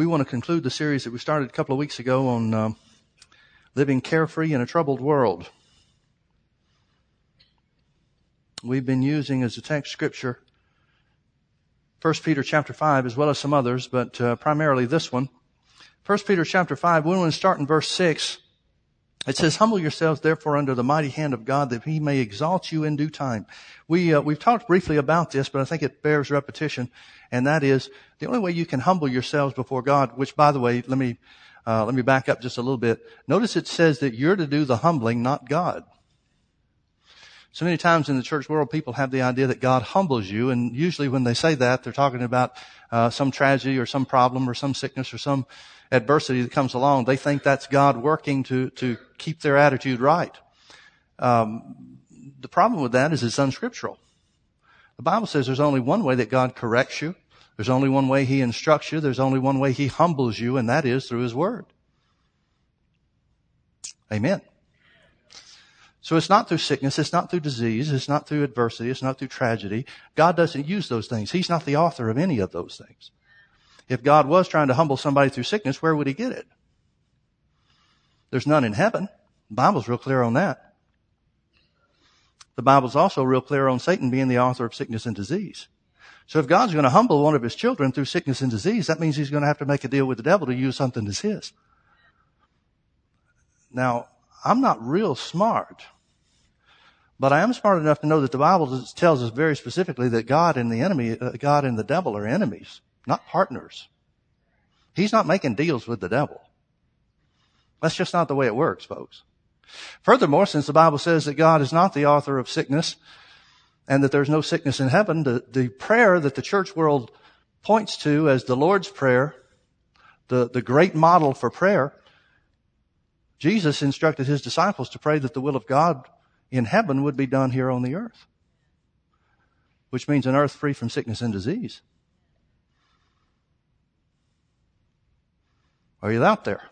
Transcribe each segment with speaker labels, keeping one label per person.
Speaker 1: we want to conclude the series that we started a couple of weeks ago on um, living carefree in a troubled world. We've been using as a text scripture 1 Peter chapter 5 as well as some others, but uh, primarily this one. 1 Peter chapter 5, we want to start in verse 6. It says, humble yourselves therefore under the mighty hand of God that he may exalt you in due time. We, uh, we've talked briefly about this, but I think it bears repetition. And that is the only way you can humble yourselves before God, which by the way, let me, uh, let me back up just a little bit. Notice it says that you're to do the humbling, not God. So many times in the church world, people have the idea that God humbles you, and usually when they say that, they're talking about uh, some tragedy or some problem or some sickness or some adversity that comes along. They think that's God working to to keep their attitude right. Um, the problem with that is it's unscriptural. The Bible says there's only one way that God corrects you. There's only one way He instructs you. There's only one way He humbles you, and that is through His Word. Amen. So it's not through sickness, it's not through disease, it's not through adversity, it's not through tragedy. God doesn't use those things. He's not the author of any of those things. If God was trying to humble somebody through sickness, where would he get it? There's none in heaven. The Bible's real clear on that. The Bible's also real clear on Satan being the author of sickness and disease. So if God's going to humble one of his children through sickness and disease, that means he's going to have to make a deal with the devil to use something that's his. Now, I'm not real smart, but I am smart enough to know that the Bible tells us very specifically that God and the enemy, uh, God and the devil are enemies, not partners. He's not making deals with the devil. That's just not the way it works, folks. Furthermore, since the Bible says that God is not the author of sickness and that there's no sickness in heaven, the, the prayer that the church world points to as the Lord's Prayer, the, the great model for prayer, Jesus instructed his disciples to pray that the will of God in heaven would be done here on the earth, which means an earth free from sickness and disease. Are you out there?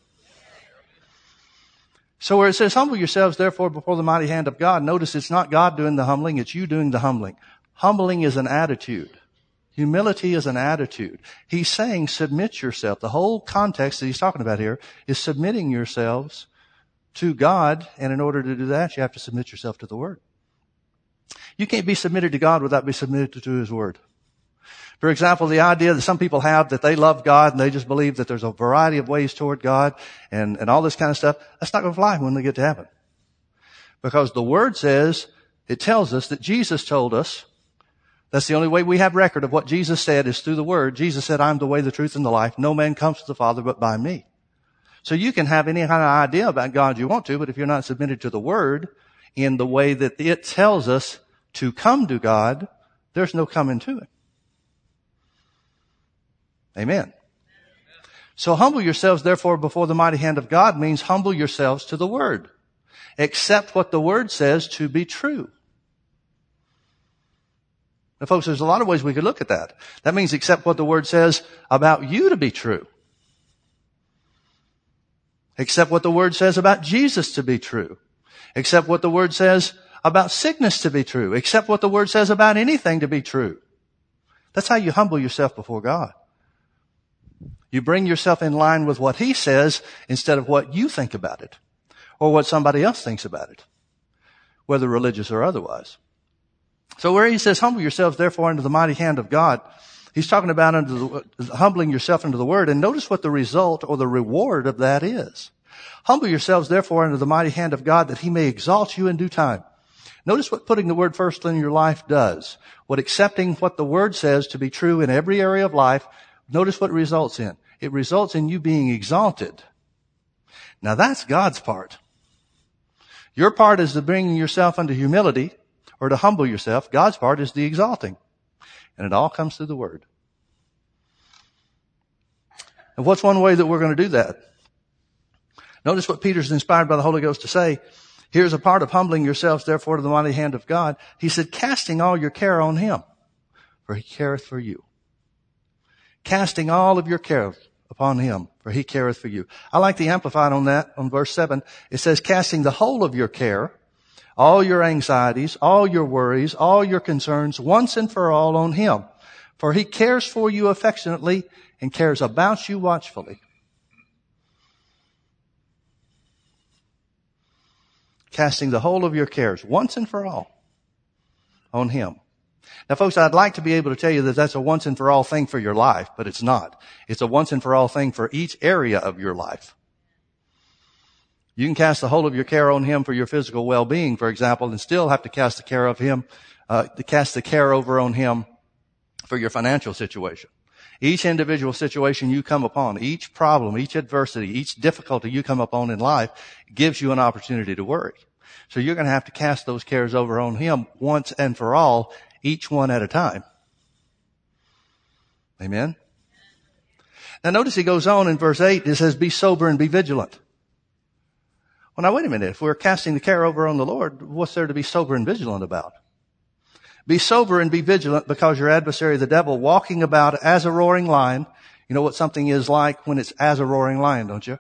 Speaker 1: So where it says, humble yourselves therefore before the mighty hand of God, notice it's not God doing the humbling, it's you doing the humbling. Humbling is an attitude. Humility is an attitude. He's saying submit yourself. The whole context that he's talking about here is submitting yourselves to God, and in order to do that, you have to submit yourself to the Word. You can't be submitted to God without being submitted to His Word. For example, the idea that some people have that they love God and they just believe that there's a variety of ways toward God and, and all this kind of stuff, that's not going to fly when they get to heaven. Because the Word says, it tells us that Jesus told us, that's the only way we have record of what Jesus said is through the Word. Jesus said, I'm the way, the truth, and the life. No man comes to the Father but by me. So you can have any kind of idea about God you want to, but if you're not submitted to the Word in the way that it tells us to come to God, there's no coming to it. Amen. So humble yourselves therefore before the mighty hand of God means humble yourselves to the Word. Accept what the Word says to be true. Now folks, there's a lot of ways we could look at that. That means accept what the Word says about you to be true. Accept what the word says about Jesus to be true. Accept what the word says about sickness to be true. Accept what the word says about anything to be true. That's how you humble yourself before God. You bring yourself in line with what He says instead of what you think about it or what somebody else thinks about it, whether religious or otherwise. So where He says, humble yourselves therefore under the mighty hand of God, He's talking about under the, humbling yourself under the word. And notice what the result or the reward of that is. Humble yourselves therefore under the mighty hand of God that he may exalt you in due time. Notice what putting the word first in your life does. What accepting what the word says to be true in every area of life. Notice what it results in. It results in you being exalted. Now that's God's part. Your part is the bringing yourself unto humility or to humble yourself. God's part is the exalting. And it all comes through the Word. And what's one way that we're going to do that? Notice what Peter's inspired by the Holy Ghost to say. Here's a part of humbling yourselves, therefore, to the mighty hand of God. He said, casting all your care on Him, for He careth for you. Casting all of your care upon Him, for He careth for you. I like the Amplified on that, on verse 7. It says, casting the whole of your care all your anxieties, all your worries, all your concerns once and for all on Him. For He cares for you affectionately and cares about you watchfully. Casting the whole of your cares once and for all on Him. Now folks, I'd like to be able to tell you that that's a once and for all thing for your life, but it's not. It's a once and for all thing for each area of your life. You can cast the whole of your care on Him for your physical well-being, for example, and still have to cast the care of Him, uh, to cast the care over on Him for your financial situation. Each individual situation you come upon, each problem, each adversity, each difficulty you come upon in life gives you an opportunity to worry. So you're going to have to cast those cares over on Him once and for all, each one at a time. Amen. Now notice he goes on in verse 8, it says, be sober and be vigilant. Well, now wait a minute. If we're casting the care over on the Lord, what's there to be sober and vigilant about? Be sober and be vigilant because your adversary, the devil, walking about as a roaring lion. You know what something is like when it's as a roaring lion, don't you?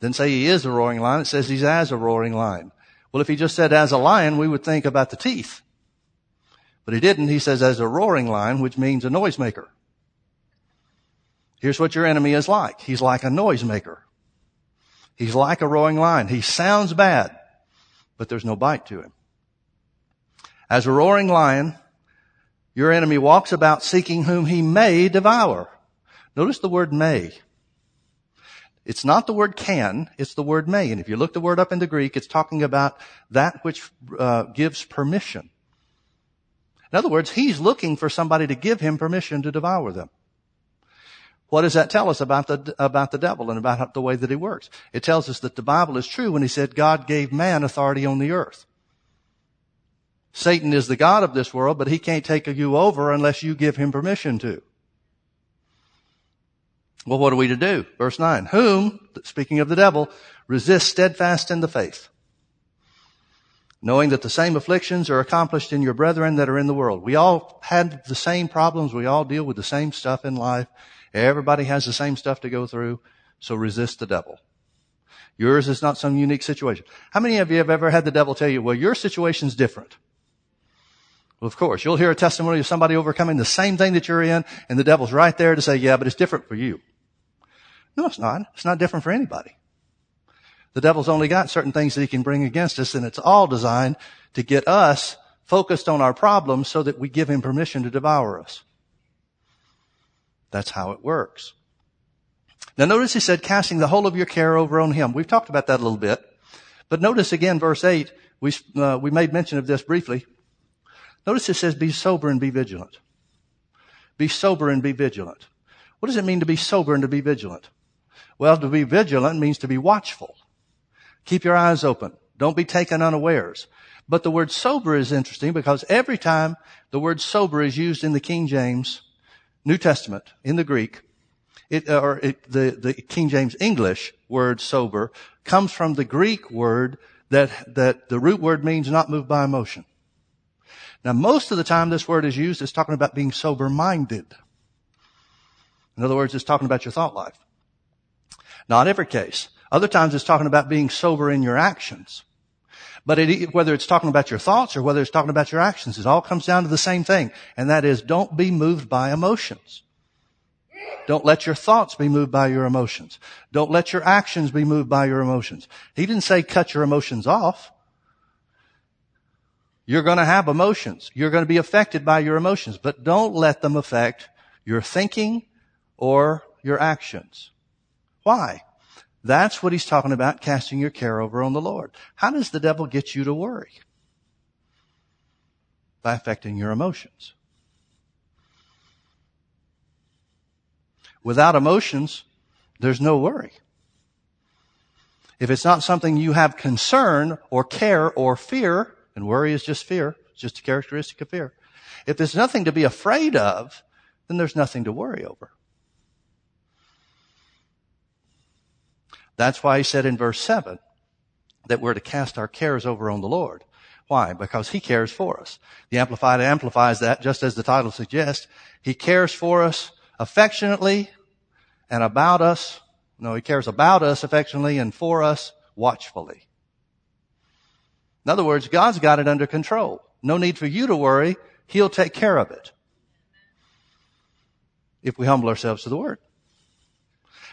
Speaker 1: Didn't say he is a roaring lion. It says he's as a roaring lion. Well, if he just said as a lion, we would think about the teeth. But he didn't. He says as a roaring lion, which means a noisemaker. Here's what your enemy is like. He's like a noisemaker. He's like a roaring lion. He sounds bad, but there's no bite to him. As a roaring lion, your enemy walks about seeking whom he may devour. Notice the word may. It's not the word can, it's the word may. And if you look the word up in the Greek, it's talking about that which uh, gives permission. In other words, he's looking for somebody to give him permission to devour them. What does that tell us about the, about the devil and about the way that he works? It tells us that the Bible is true when he said God gave man authority on the earth. Satan is the God of this world, but he can't take you over unless you give him permission to. Well, what are we to do? Verse 9. Whom, speaking of the devil, resist steadfast in the faith, knowing that the same afflictions are accomplished in your brethren that are in the world. We all had the same problems. We all deal with the same stuff in life. Everybody has the same stuff to go through, so resist the devil. Yours is not some unique situation. How many of you have ever had the devil tell you, well, your situation's different? Well, of course, you'll hear a testimony of somebody overcoming the same thing that you're in, and the devil's right there to say, yeah, but it's different for you. No, it's not. It's not different for anybody. The devil's only got certain things that he can bring against us, and it's all designed to get us focused on our problems so that we give him permission to devour us. That's how it works. Now notice he said, casting the whole of your care over on him. We've talked about that a little bit. But notice again, verse 8, we, uh, we made mention of this briefly. Notice it says, be sober and be vigilant. Be sober and be vigilant. What does it mean to be sober and to be vigilant? Well, to be vigilant means to be watchful. Keep your eyes open. Don't be taken unawares. But the word sober is interesting because every time the word sober is used in the King James, New Testament in the Greek, it, uh, or it, the, the King James English word sober comes from the Greek word that, that the root word means not moved by emotion. Now most of the time this word is used, it's talking about being sober minded. In other words, it's talking about your thought life. Not every case. Other times it's talking about being sober in your actions. But it, whether it's talking about your thoughts or whether it's talking about your actions, it all comes down to the same thing. And that is don't be moved by emotions. Don't let your thoughts be moved by your emotions. Don't let your actions be moved by your emotions. He didn't say cut your emotions off. You're going to have emotions. You're going to be affected by your emotions, but don't let them affect your thinking or your actions. Why? That's what he's talking about, casting your care over on the Lord. How does the devil get you to worry? By affecting your emotions. Without emotions, there's no worry. If it's not something you have concern or care or fear, and worry is just fear, it's just a characteristic of fear. If there's nothing to be afraid of, then there's nothing to worry over. That's why he said in verse 7 that we're to cast our cares over on the Lord. Why? Because he cares for us. The Amplified amplifies that just as the title suggests. He cares for us affectionately and about us. No, he cares about us affectionately and for us watchfully. In other words, God's got it under control. No need for you to worry. He'll take care of it. if we humble ourselves to the Word.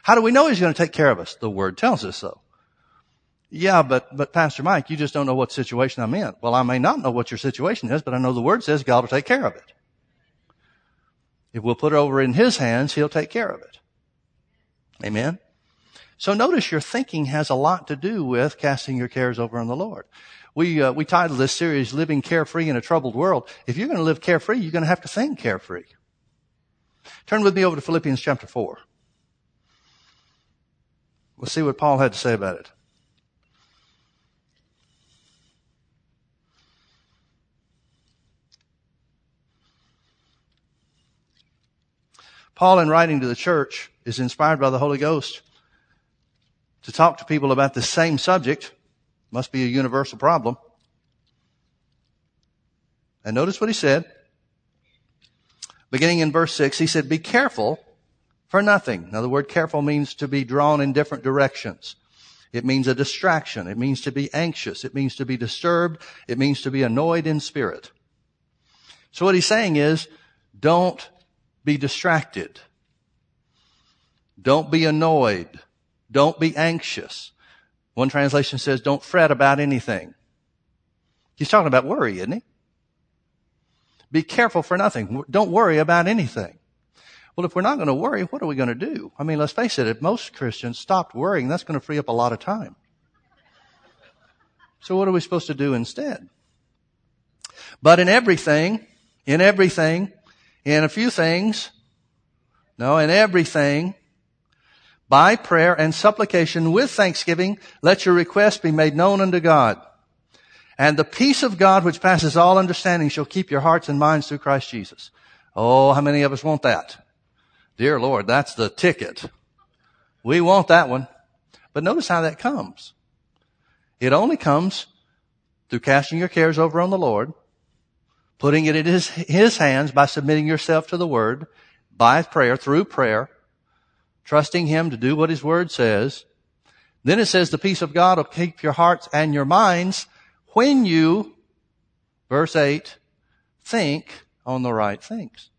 Speaker 1: How do we know He's going to take care of us? The Word tells us so. Yeah, but, but Pastor Mike, you just don't know what situation I'm in. Well, I may not know what your situation is, but I know the Word says God will take care of it. If we'll put it over in His hands, He'll take care of it. Amen? So notice your thinking has a lot to do with casting your cares over on the Lord. We, uh, we titled this series, Living Carefree in a Troubled World. If you're going to live carefree, you're going to have to think carefree. Turn with me over to Philippians chapter 4. We'll see what Paul had to say about it. Paul, in writing to the church, is inspired by the Holy Ghost to talk to people about the same subject. Must be a universal problem. And notice what he said. Beginning in verse 6, he said, Be careful for nothing. Now, the word careful means to be drawn in different directions. It means a distraction. It means to be anxious. It means to be disturbed. It means to be annoyed in spirit. So what he's saying is, don't be distracted. Don't be annoyed. Don't be anxious. One translation says, don't fret about anything. He's talking about worry, isn't he? Be careful for nothing. Don't worry about anything. Well, if we're not going to worry, what are we going to do? I mean, let's face it, if most Christians stopped worrying, that's going to free up a lot of time. So what are we supposed to do instead? But in everything, in everything, in a few things, no, in everything, by prayer and supplication with thanksgiving, let your requests be made known unto God. And the peace of God which passes all understanding shall keep your hearts and minds through Christ Jesus. Oh, how many of us want that? Dear Lord, that's the ticket. We want that one. But notice how that comes. It only comes through casting your cares over on the Lord, putting it in his, his hands by submitting yourself to the Word, by prayer, through prayer, trusting Him to do what His Word says. Then it says the peace of God will keep your hearts and your minds when you, verse 8, think on the right things.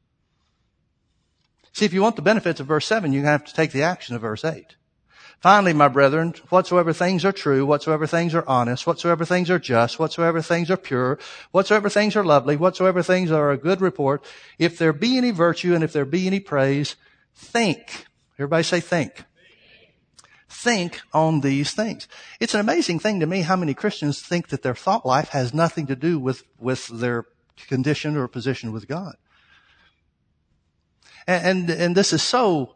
Speaker 1: See, if you want the benefits of verse 7, you have to take the action of verse 8. Finally, my brethren, whatsoever things are true, whatsoever things are honest, whatsoever things are just, whatsoever things are pure, whatsoever things are lovely, whatsoever things are a good report, if there be any virtue and if there be any praise, think Everybody say think. Think on these things. It's an amazing thing to me how many Christians think that their thought life has nothing to do with, with their condition or position with God. And, and, and this is so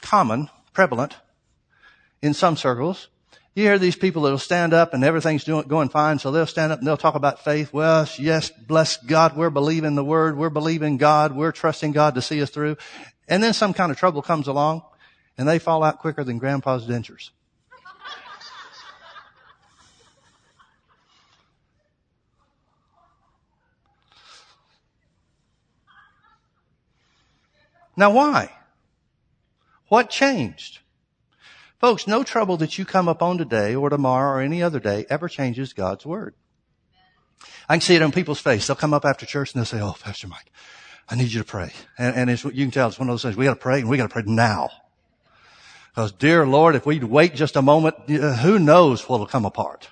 Speaker 1: common, prevalent in some circles. You hear these people that'll stand up and everything's doing, going fine, so they'll stand up and they'll talk about faith. Well, yes, bless God, we're believing the word, we're believing God, we're trusting God to see us through. And then some kind of trouble comes along and they fall out quicker than grandpa's dentures. Now why? What changed? Folks, no trouble that you come up on today or tomorrow or any other day ever changes God's word. I can see it on people's face. They'll come up after church and they'll say, Oh, Pastor Mike, I need you to pray. And, and you can tell it's one of those things. We got to pray and we got to pray now. Because dear Lord, if we'd wait just a moment, uh, who knows what'll come apart?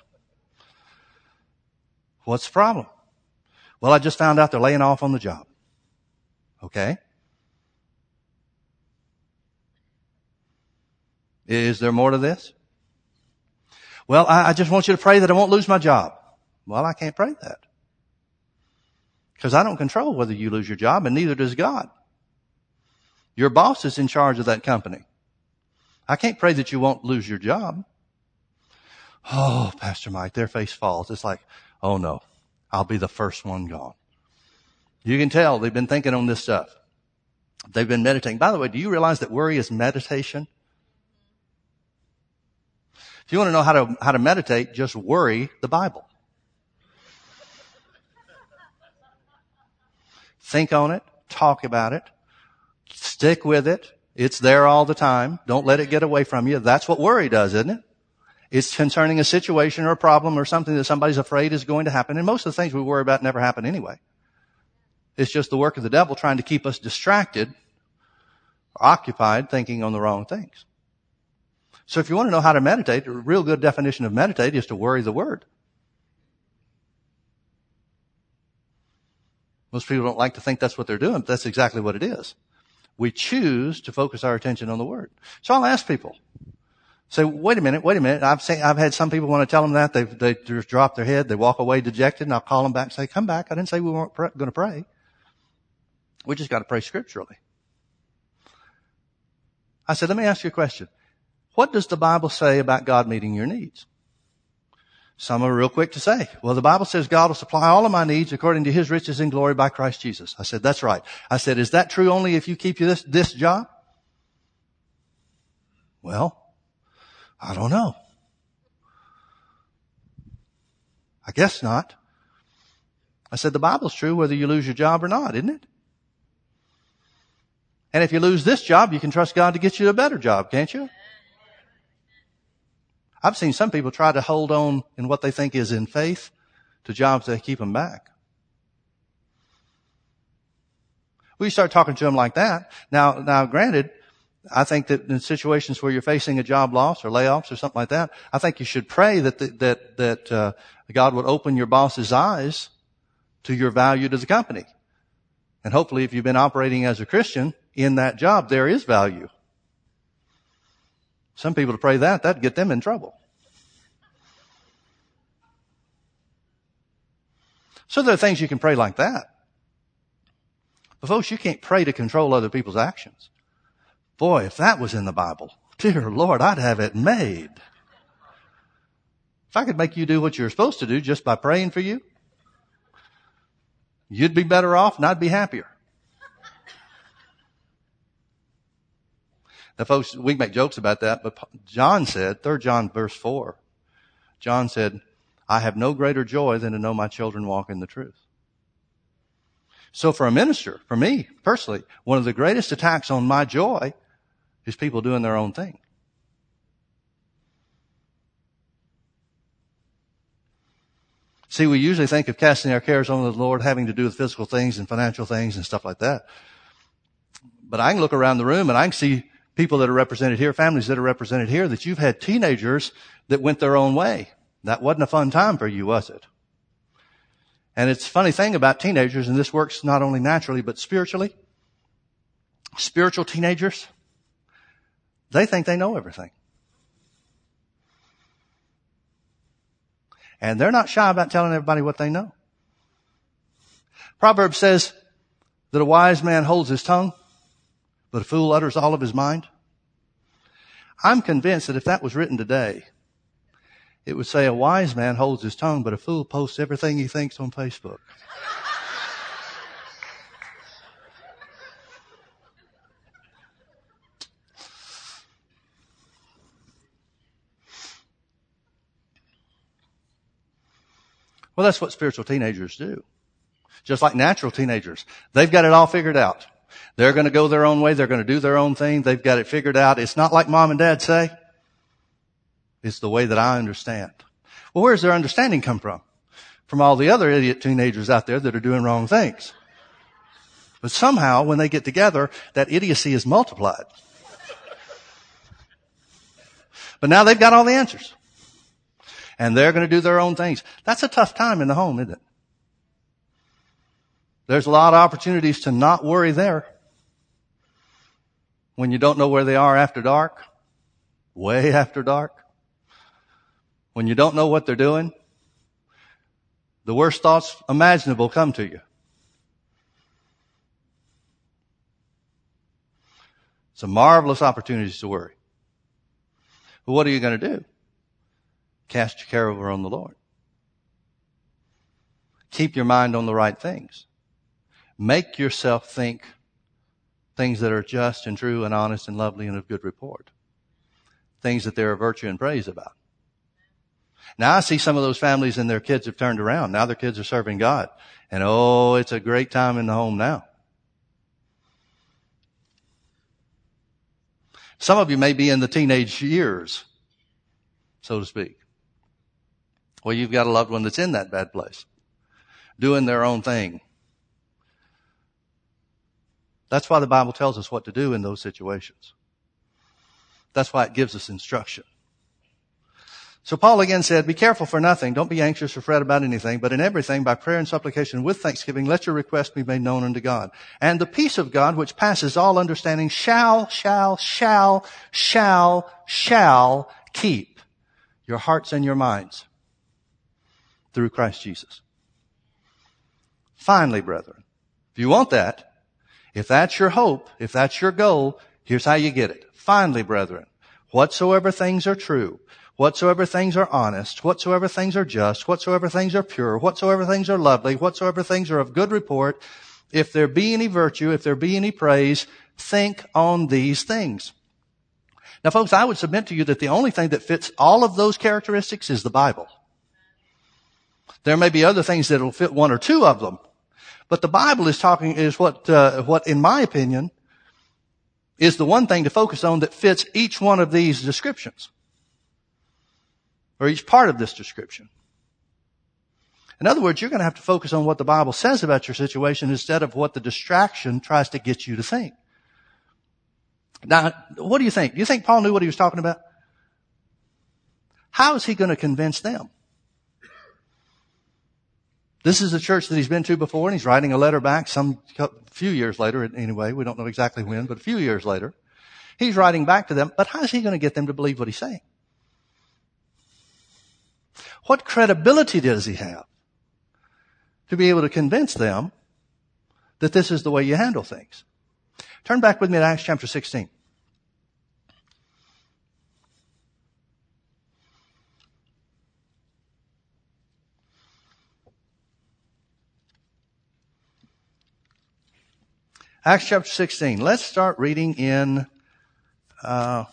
Speaker 1: What's the problem? Well, I just found out they're laying off on the job. Okay. Is there more to this? Well, I, I just want you to pray that I won't lose my job. Well, I can't pray that. Because I don't control whether you lose your job and neither does God. Your boss is in charge of that company. I can't pray that you won't lose your job. Oh, Pastor Mike, their face falls. It's like, oh no, I'll be the first one gone. You can tell they've been thinking on this stuff. They've been meditating. By the way, do you realize that worry is meditation? If you want to know how to, how to meditate, just worry the Bible. Think on it. Talk about it. Stick with it. It's there all the time. Don't let it get away from you. That's what worry does, isn't it? It's concerning a situation or a problem or something that somebody's afraid is going to happen. And most of the things we worry about never happen anyway. It's just the work of the devil trying to keep us distracted, or occupied, thinking on the wrong things. So if you want to know how to meditate, a real good definition of meditate is to worry the word. Most people don't like to think that's what they're doing, but that's exactly what it is. We choose to focus our attention on the word. So I'll ask people, say, wait a minute, wait a minute. I've seen, I've had some people want to tell them that. They, they just drop their head. They walk away dejected and I'll call them back and say, come back. I didn't say we weren't going to pray. We just got to pray scripturally. I said, let me ask you a question. What does the Bible say about God meeting your needs? Some are real quick to say, well, the Bible says God will supply all of my needs according to his riches in glory by Christ Jesus. I said, that's right. I said, is that true only if you keep this, this job? Well, I don't know. I guess not. I said, the Bible's true whether you lose your job or not, isn't it? And if you lose this job, you can trust God to get you a better job, can't you? I've seen some people try to hold on in what they think is in faith to jobs that keep them back. We start talking to them like that. Now, now granted, I think that in situations where you're facing a job loss or layoffs or something like that, I think you should pray that the, that that uh, God would open your boss's eyes to your value to the company, and hopefully, if you've been operating as a Christian in that job, there is value. Some people to pray that that'd get them in trouble. So there are things you can pray like that. But folks, you can't pray to control other people's actions. Boy, if that was in the Bible, dear Lord, I'd have it made. If I could make you do what you're supposed to do just by praying for you, you'd be better off and I'd be happier. Now folks, we make jokes about that, but John said, 3 John verse 4, John said, I have no greater joy than to know my children walk in the truth. So for a minister, for me personally, one of the greatest attacks on my joy is people doing their own thing. See, we usually think of casting our cares on the Lord having to do with physical things and financial things and stuff like that. But I can look around the room and I can see people that are represented here, families that are represented here, that you've had teenagers that went their own way. That wasn't a fun time for you, was it? And it's a funny thing about teenagers, and this works not only naturally, but spiritually. Spiritual teenagers, they think they know everything. And they're not shy about telling everybody what they know. Proverbs says that a wise man holds his tongue, but a fool utters all of his mind. I'm convinced that if that was written today, it would say a wise man holds his tongue, but a fool posts everything he thinks on Facebook. Well, that's what spiritual teenagers do. Just like natural teenagers. They've got it all figured out. They're going to go their own way. They're going to do their own thing. They've got it figured out. It's not like mom and dad say. It's the way that I understand. Well, where's their understanding come from? From all the other idiot teenagers out there that are doing wrong things. But somehow, when they get together, that idiocy is multiplied. But now they've got all the answers and they're going to do their own things. That's a tough time in the home, isn't it? There's a lot of opportunities to not worry there. When you don't know where they are after dark, way after dark, when you don't know what they're doing, the worst thoughts imaginable come to you. It's a marvelous opportunity to worry. But what are you going to do? Cast your care over on the Lord. Keep your mind on the right things. Make yourself think things that are just and true and honest and lovely and of good report. Things that there are virtue and praise about. Now I see some of those families and their kids have turned around. Now their kids are serving God. And oh, it's a great time in the home now. Some of you may be in the teenage years, so to speak. Well, you've got a loved one that's in that bad place, doing their own thing. That's why the Bible tells us what to do in those situations. That's why it gives us instruction. So Paul again said, be careful for nothing. Don't be anxious or fret about anything, but in everything by prayer and supplication with thanksgiving, let your request be made known unto God. And the peace of God, which passes all understanding, shall, shall, shall, shall, shall keep your hearts and your minds through Christ Jesus. Finally, brethren, if you want that, if that's your hope, if that's your goal, here's how you get it. Finally, brethren, whatsoever things are true, whatsoever things are honest, whatsoever things are just, whatsoever things are pure, whatsoever things are lovely, whatsoever things are of good report, if there be any virtue, if there be any praise, think on these things. Now folks, I would submit to you that the only thing that fits all of those characteristics is the Bible. There may be other things that will fit one or two of them, but the Bible is talking, is what, uh, what in my opinion, is the one thing to focus on that fits each one of these descriptions or each part of this description. In other words, you're going to have to focus on what the Bible says about your situation instead of what the distraction tries to get you to think. Now, what do you think? Do you think Paul knew what he was talking about? How is he going to convince them? This is a church that he's been to before and he's writing a letter back some few years later anyway. We don't know exactly when, but a few years later. He's writing back to them, but how is he going to get them to believe what he's saying? What credibility does he have to be able to convince them that this is the way you handle things? Turn back with me to Acts chapter 16. Acts chapter 16. Let's start reading in uh,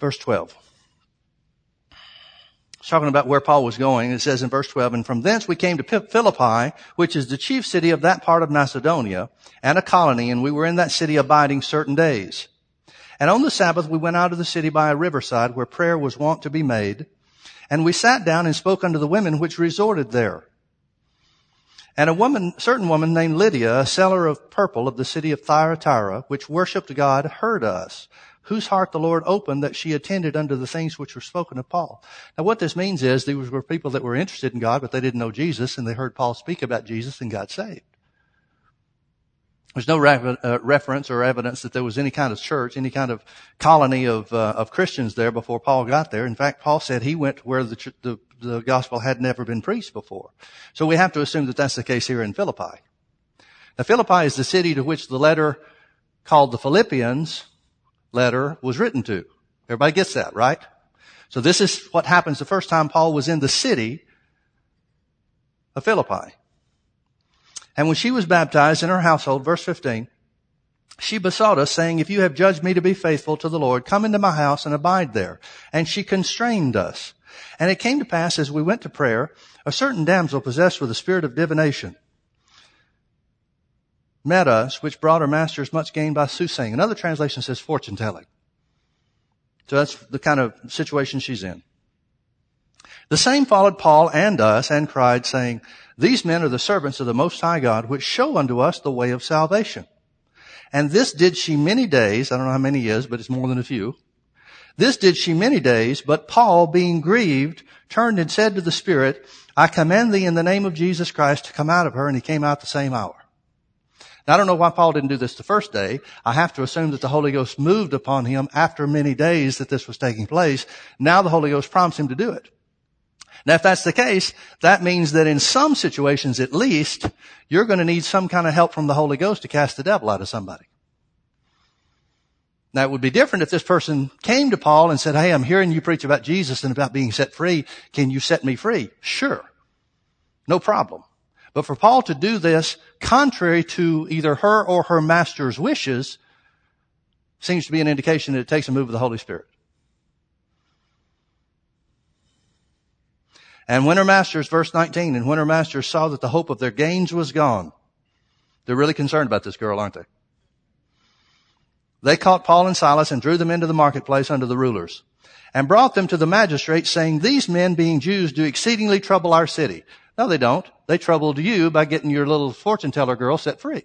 Speaker 1: verse 12. It's talking about where Paul was going. It says in verse 12, and from thence we came to Philippi, which is the chief city of that part of Macedonia, and a colony, and we were in that city abiding certain days. And on the Sabbath we went out of the city by a riverside where prayer was wont to be made. And we sat down and spoke unto the women which resorted there. And a woman, certain woman named Lydia, a seller of purple of the city of Thyatira, which worshipped God, heard us whose heart the Lord opened that she attended unto the things which were spoken of Paul. Now what this means is these were people that were interested in God, but they didn't know Jesus, and they heard Paul speak about Jesus and got saved. There's no uh, reference or evidence that there was any kind of church, any kind of colony of, uh, of Christians there before Paul got there. In fact, Paul said he went where the, the, the gospel had never been preached before. So we have to assume that that's the case here in Philippi. Now Philippi is the city to which the letter called the Philippians letter was written to. Everybody gets that, right? So this is what happens the first time Paul was in the city of Philippi. And when she was baptized in her household, verse 15, she besought us saying, if you have judged me to be faithful to the Lord, come into my house and abide there. And she constrained us. And it came to pass as we went to prayer, a certain damsel possessed with a spirit of divination met us, which brought her masters much gain by soothsaying. Another translation says fortune telling. So that's the kind of situation she's in. The same followed Paul and us and cried saying, these men are the servants of the Most High God, which show unto us the way of salvation. And this did she many days. I don't know how many is, but it's more than a few. This did she many days, but Paul, being grieved, turned and said to the Spirit, I command thee in the name of Jesus Christ to come out of her. And he came out the same hour. Now, I don't know why Paul didn't do this the first day. I have to assume that the Holy Ghost moved upon him after many days that this was taking place. Now the Holy Ghost prompts him to do it. Now, if that's the case, that means that in some situations at least, you're going to need some kind of help from the Holy Ghost to cast the devil out of somebody. Now, it would be different if this person came to Paul and said, Hey, I'm hearing you preach about Jesus and about being set free. Can you set me free? Sure. No problem. But for Paul to do this contrary to either her or her master's wishes seems to be an indication that it takes a move of the Holy Spirit. And when her masters, verse 19, and when her masters saw that the hope of their gains was gone, they're really concerned about this girl, aren't they? They caught Paul and Silas and drew them into the marketplace under the rulers and brought them to the magistrates saying, these men being Jews do exceedingly trouble our city. No, they don't. They troubled you by getting your little fortune teller girl set free.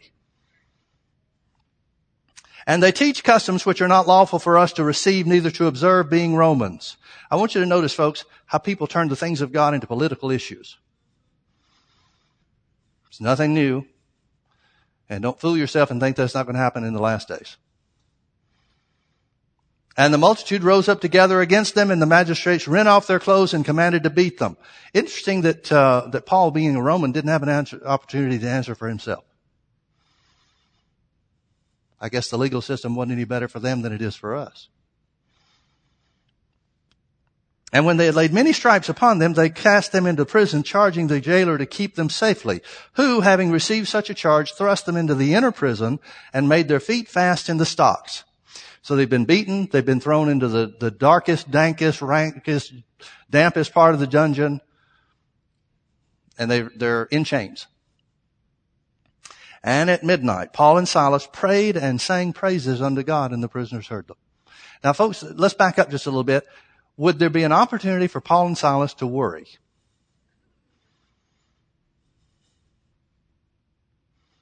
Speaker 1: And they teach customs which are not lawful for us to receive, neither to observe, being Romans. I want you to notice, folks, how people turn the things of God into political issues. It's nothing new. And don't fool yourself and think that's not going to happen in the last days. And the multitude rose up together against them, and the magistrates rent off their clothes and commanded to beat them. Interesting that uh, that Paul, being a Roman, didn't have an answer, opportunity to answer for himself. I guess the legal system wasn't any better for them than it is for us. And when they had laid many stripes upon them, they cast them into prison, charging the jailer to keep them safely, who, having received such a charge, thrust them into the inner prison and made their feet fast in the stocks. So they've been beaten, they've been thrown into the, the darkest, dankest, rankest, dampest part of the dungeon, and they, they're in chains. And at midnight, Paul and Silas prayed and sang praises unto God, and the prisoners heard them. Now folks, let's back up just a little bit would there be an opportunity for Paul and Silas to worry?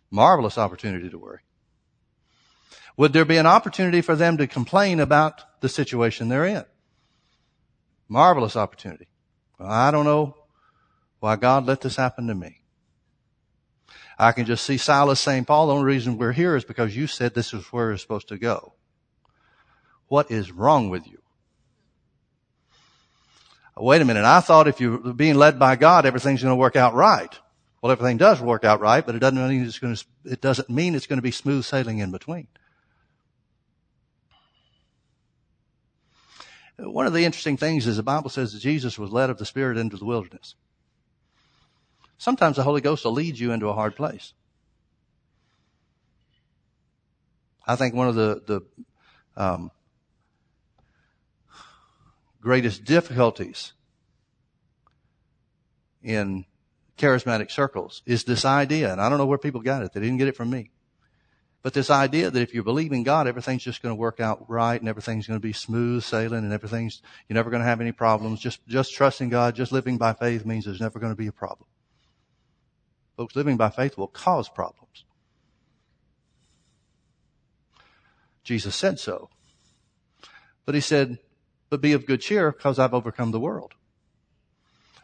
Speaker 1: Marvelous opportunity to worry. Would there be an opportunity for them to complain about the situation they're in? Marvelous opportunity. Well, I don't know why God let this happen to me. I can just see Silas saying, Paul, the only reason we're here is because you said this is where we're supposed to go. What is wrong with you? wait a minute, I thought if you're being led by God, everything's going to work out right. Well, everything does work out right, but it doesn't mean it's going to, it doesn't mean it's going to be smooth sailing in between. One of the interesting things is the Bible says that Jesus was led of the Spirit into the wilderness. Sometimes the Holy Ghost will lead you into a hard place. I think one of the, the um, greatest difficulties in charismatic circles is this idea, and I don't know where people got it. They didn't get it from me. But this idea that if you believe in God, everything's just going to work out right and everything's going to be smooth sailing and everything's, you're never going to have any problems. Just, just trusting God, just living by faith means there's never going to be a problem. Folks, living by faith will cause problems. Jesus said so. But he said, but be of good cheer because I've overcome the world.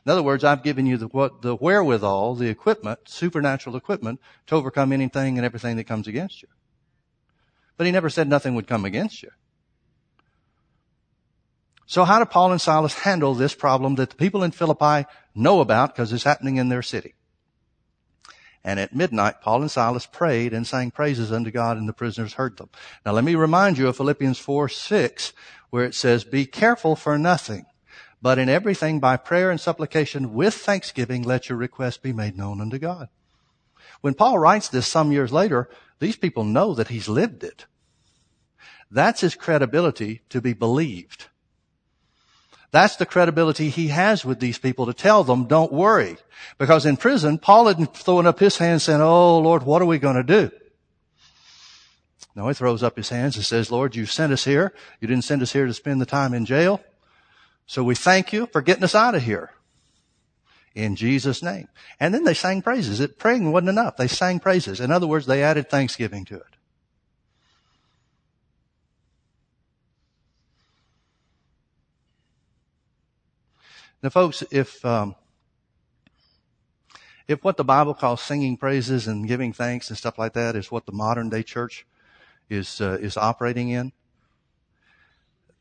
Speaker 1: In other words, I've given you the, what, the wherewithal, the equipment, supernatural equipment to overcome anything and everything that comes against you. But he never said nothing would come against you. So how do Paul and Silas handle this problem that the people in Philippi know about because it's happening in their city? And at midnight, Paul and Silas prayed and sang praises unto God and the prisoners heard them. Now let me remind you of Philippians 4, 6, where it says, be careful for nothing, but in everything by prayer and supplication with thanksgiving, let your requests be made known unto God. When Paul writes this some years later, these people know that he's lived it. That's his credibility to be believed. That's the credibility he has with these people to tell them, don't worry. Because in prison, Paul had thrown up his hands saying, Oh Lord, what are we going to do? No, he throws up his hands and says, Lord, you sent us here. You didn't send us here to spend the time in jail. So we thank you for getting us out of here. In Jesus' name. And then they sang praises. It praying wasn't enough. They sang praises. In other words, they added thanksgiving to it. Now, folks, if um, if what the Bible calls singing praises and giving thanks and stuff like that is what the modern day church is uh, is operating in,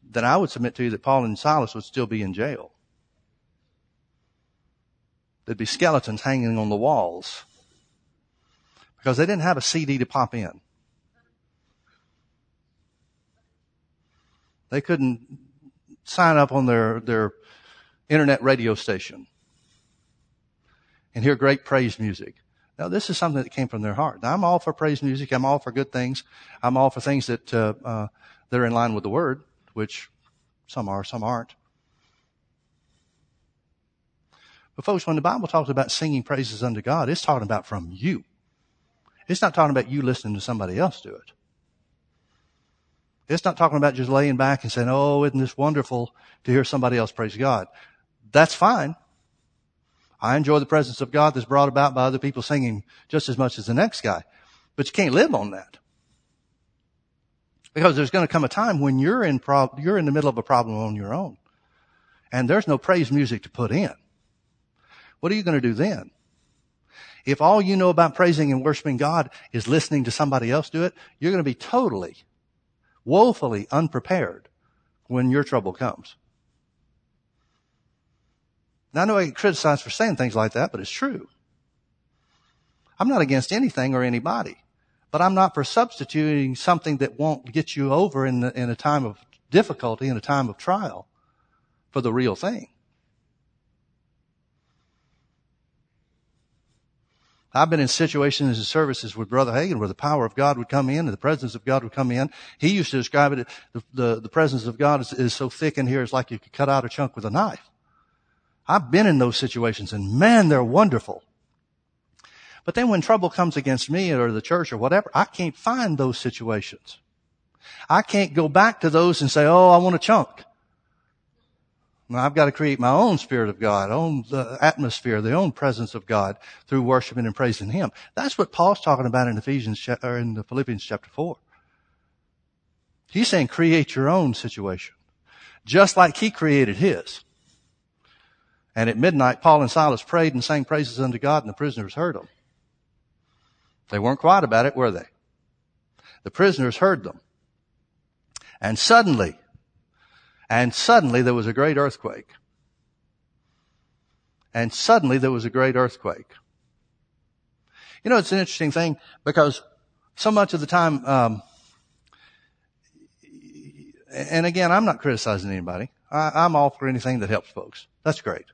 Speaker 1: then I would submit to you that Paul and Silas would still be in jail. There'd be skeletons hanging on the walls because they didn't have a CD to pop in. They couldn't sign up on their, their internet radio station and hear great praise music. Now, this is something that came from their heart. Now, I'm all for praise music. I'm all for good things. I'm all for things that uh, uh, that are in line with the Word, which some are, some aren't. But folks, when the Bible talks about singing praises unto God, it's talking about from you. It's not talking about you listening to somebody else do it. It's not talking about just laying back and saying, Oh, isn't this wonderful to hear somebody else praise God? That's fine. I enjoy the presence of God that's brought about by other people singing just as much as the next guy. But you can't live on that. Because there's going to come a time when you're in prob- you're in the middle of a problem on your own. And there's no praise music to put in. What are you going to do then? If all you know about praising and worshiping God is listening to somebody else do it, you're going to be totally, woefully unprepared when your trouble comes. Now I know I get criticized for saying things like that, but it's true. I'm not against anything or anybody, but I'm not for substituting something that won't get you over in, the, in a time of difficulty, in a time of trial, for the real thing. I've been in situations and services with Brother Hagin where the power of God would come in and the presence of God would come in. He used to describe it, the, the, the presence of God is, is so thick in here, it's like you could cut out a chunk with a knife. I've been in those situations and man, they're wonderful. But then when trouble comes against me or the church or whatever, I can't find those situations. I can't go back to those and say, oh, I want a chunk. Now, I've got to create my own spirit of God, own the atmosphere, the own presence of God through worshiping and praising Him. That's what Paul's talking about in Ephesians or in the Philippians chapter four. He's saying create your own situation, just like He created His. And at midnight, Paul and Silas prayed and sang praises unto God, and the prisoners heard them. They weren't quiet about it, were they? The prisoners heard them. And suddenly, and suddenly there was a great earthquake. And suddenly there was a great earthquake. You know, it's an interesting thing because so much of the time, um, and again, I'm not criticizing anybody. I, am all for anything that helps folks. That's great.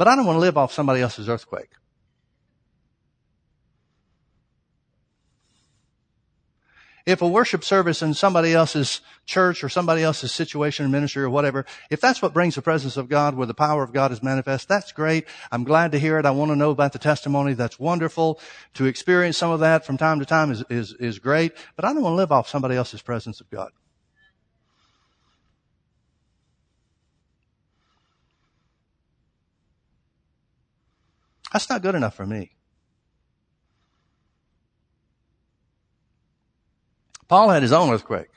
Speaker 1: But I don't want to live off somebody else's earthquake. if a worship service in somebody else's church or somebody else's situation or ministry or whatever, if that's what brings the presence of God where the power of God is manifest, that's great. I'm glad to hear it. I want to know about the testimony. That's wonderful. To experience some of that from time to time is, is, is great. But I don't want to live off somebody else's presence of God. That's not good enough for me. Paul had his own earthquake.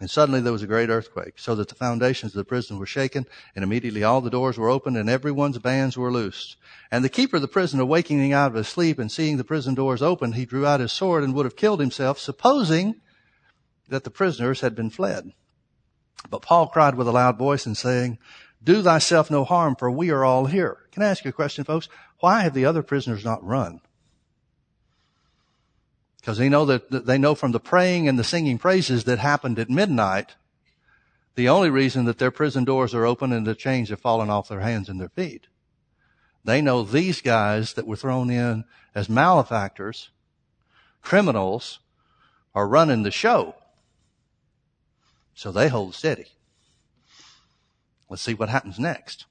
Speaker 1: And suddenly there was a great earthquake, so that the foundations of the prison were shaken, and immediately all the doors were opened, and everyone's bands were loosed. And the keeper of the prison, awakening out of his sleep and seeing the prison doors open, he drew out his sword and would have killed himself, supposing that the prisoners had been fled. But Paul cried with a loud voice and saying, do thyself no harm, for we are all here. Can I ask you a question, folks? Why have the other prisoners not run? Because they know that they know from the praying and the singing praises that happened at midnight, the only reason that their prison doors are open and the chains have fallen off their hands and their feet. They know these guys that were thrown in as malefactors, criminals, are running the show. So they hold steady. Let's see what happens next.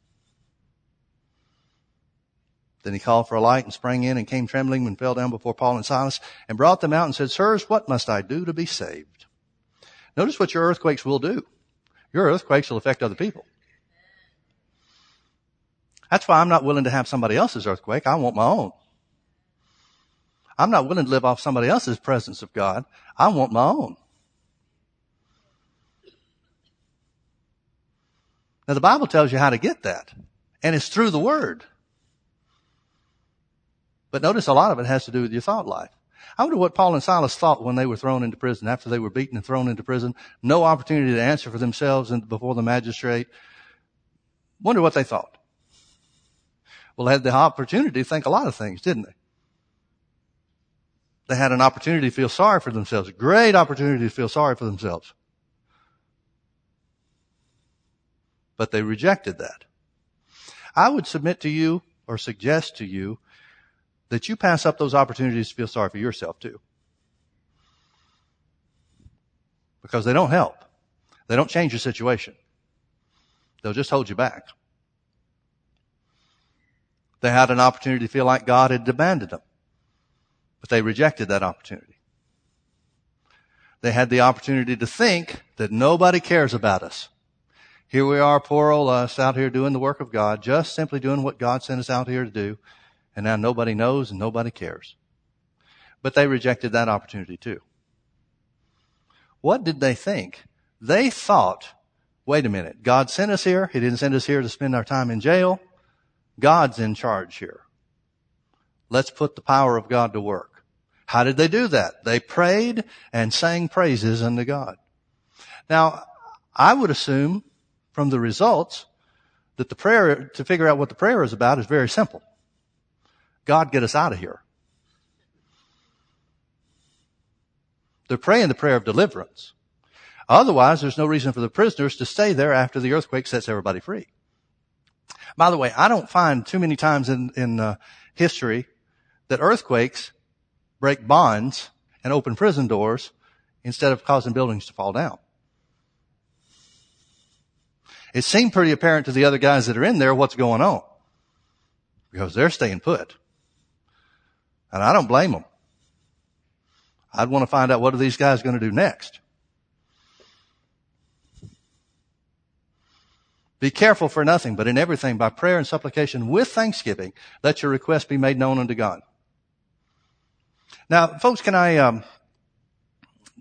Speaker 1: Then he called for a light and sprang in and came trembling and fell down before Paul and Silas and brought them out and said, Sirs, what must I do to be saved? Notice what your earthquakes will do. Your earthquakes will affect other people. That's why I'm not willing to have somebody else's earthquake. I want my own. I'm not willing to live off somebody else's presence of God. I want my own. Now the Bible tells you how to get that. And it's through the Word. But notice a lot of it has to do with your thought life. I wonder what Paul and Silas thought when they were thrown into prison, after they were beaten and thrown into prison. No opportunity to answer for themselves before the magistrate. Wonder what they thought. Well, they had the opportunity to think a lot of things, didn't they? They had an opportunity to feel sorry for themselves. Great opportunity to feel sorry for themselves. But they rejected that. I would submit to you or suggest to you that you pass up those opportunities to feel sorry for yourself too. Because they don't help. They don't change your situation. They'll just hold you back. They had an opportunity to feel like God had demanded them, but they rejected that opportunity. They had the opportunity to think that nobody cares about us. Here we are, poor old us, out here doing the work of God, just simply doing what God sent us out here to do. And now nobody knows and nobody cares. But they rejected that opportunity too. What did they think? They thought, wait a minute, God sent us here. He didn't send us here to spend our time in jail. God's in charge here. Let's put the power of God to work. How did they do that? They prayed and sang praises unto God. Now, I would assume from the results that the prayer, to figure out what the prayer is about is very simple. God, get us out of here. They're praying the prayer of deliverance. Otherwise, there's no reason for the prisoners to stay there after the earthquake sets everybody free. By the way, I don't find too many times in, in uh, history that earthquakes break bonds and open prison doors instead of causing buildings to fall down. It seemed pretty apparent to the other guys that are in there what's going on because they're staying put. And I don't blame them. I'd want to find out what are these guys going to do next. Be careful for nothing, but in everything by prayer and supplication with thanksgiving, let your request be made known unto God. Now, folks, can I, um,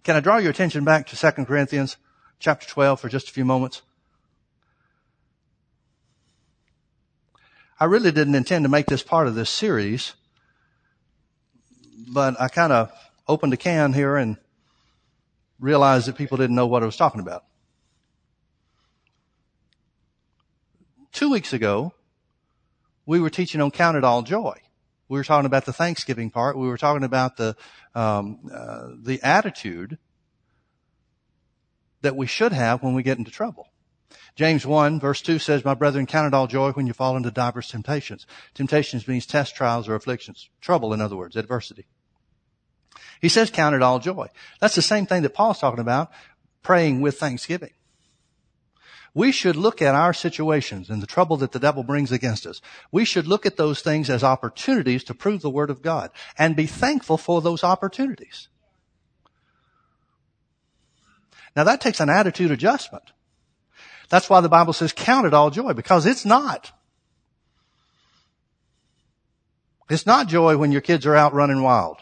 Speaker 1: can I draw your attention back to 2 Corinthians chapter 12 for just a few moments? I really didn't intend to make this part of this series, but I kind of opened a can here and realized that people didn't know what I was talking about. Two weeks ago, we were teaching on Count It All Joy. We were talking about the Thanksgiving part. We were talking about the um, uh, the attitude that we should have when we get into trouble. James 1 verse 2 says, My brethren, count it all joy when you fall into diverse temptations. Temptations means test, trials, or afflictions. Trouble, in other words, adversity. He says count it all joy. That's the same thing that Paul's talking about, praying with thanksgiving. We should look at our situations and the trouble that the devil brings against us. We should look at those things as opportunities to prove the word of God and be thankful for those opportunities. Now that takes an attitude adjustment. That's why the Bible says count it all joy because it's not. It's not joy when your kids are out running wild.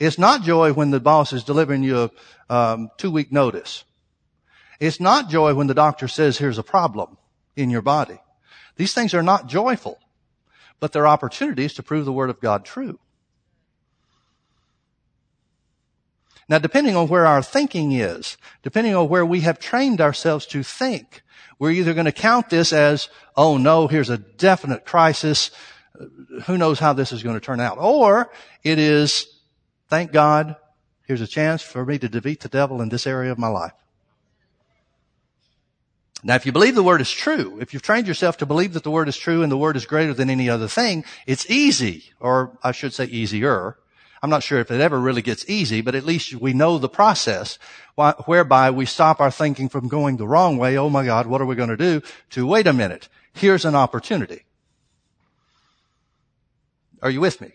Speaker 1: It's not joy when the boss is delivering you a um, two week notice. It's not joy when the doctor says here's a problem in your body. These things are not joyful, but they're opportunities to prove the word of God true. Now, depending on where our thinking is, depending on where we have trained ourselves to think, we're either going to count this as, oh no, here's a definite crisis. Uh, who knows how this is going to turn out? Or it is, Thank God, here's a chance for me to defeat the devil in this area of my life. Now, if you believe the word is true, if you've trained yourself to believe that the word is true and the word is greater than any other thing, it's easy, or I should say easier. I'm not sure if it ever really gets easy, but at least we know the process whereby we stop our thinking from going the wrong way. Oh my God, what are we going to do? To wait a minute. Here's an opportunity. Are you with me?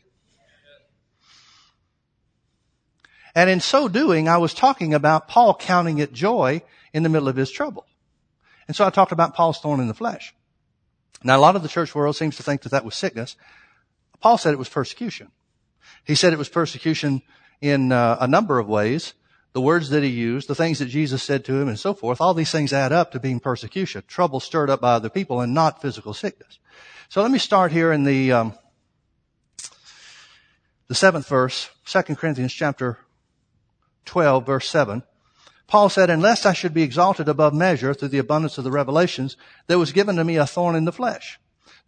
Speaker 1: And in so doing, I was talking about Paul counting it joy in the middle of his trouble. And so I talked about Paul's thorn in the flesh. Now, a lot of the church world seems to think that that was sickness. Paul said it was persecution. He said it was persecution in uh, a number of ways. The words that he used, the things that Jesus said to him, and so forth, all these things add up to being persecution, trouble stirred up by other people, and not physical sickness. So let me start here in the um, the seventh verse, 2 Corinthians chapter 12, verse 7. Paul said, Unless I should be exalted above measure through the abundance of the revelations, there was given to me a thorn in the flesh.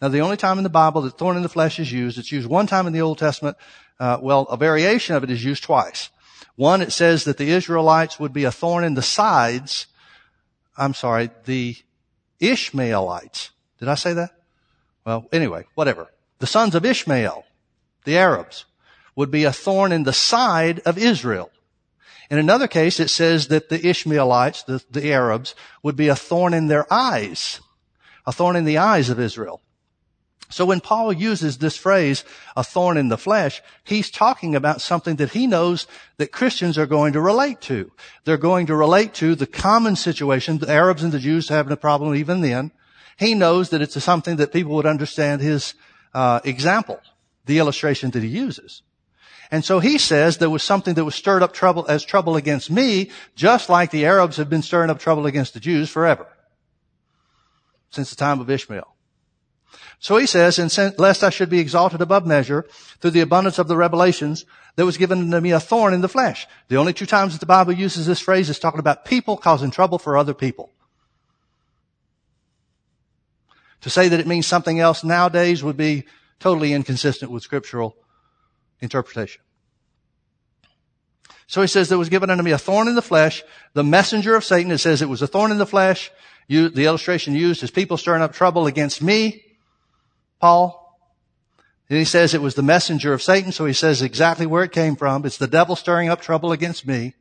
Speaker 1: Now, the only time in the Bible that thorn in the flesh is used, it's used one time in the Old Testament. Uh, well, a variation of it is used twice. One, it says that the Israelites would be a thorn in the sides. I'm sorry, the Ishmaelites. Did I say that? Well, anyway, whatever. The sons of Ishmael, the Arabs, would be a thorn in the side of Israel. In another case, it says that the Ishmaelites, the, the Arabs, would be a thorn in their eyes, a thorn in the eyes of Israel. So when Paul uses this phrase, a thorn in the flesh, he's talking about something that he knows that Christians are going to relate to. They're going to relate to the common situation, the Arabs and the Jews having a problem even then. He knows that it's something that people would understand his uh, example, the illustration that he uses. And so he says there was something that was stirred up trouble as trouble against me, just like the Arabs have been stirring up trouble against the Jews forever. Since the time of Ishmael. So he says, and lest I should be exalted above measure through the abundance of the revelations, there was given to me a thorn in the flesh. The only two times that the Bible uses this phrase is talking about people causing trouble for other people. To say that it means something else nowadays would be totally inconsistent with scriptural interpretation. So he says there was given unto me a thorn in the flesh, the messenger of Satan. It says it was a thorn in the flesh. You, the illustration used is people stirring up trouble against me, Paul. And he says it was the messenger of Satan, so he says exactly where it came from. It's the devil stirring up trouble against me.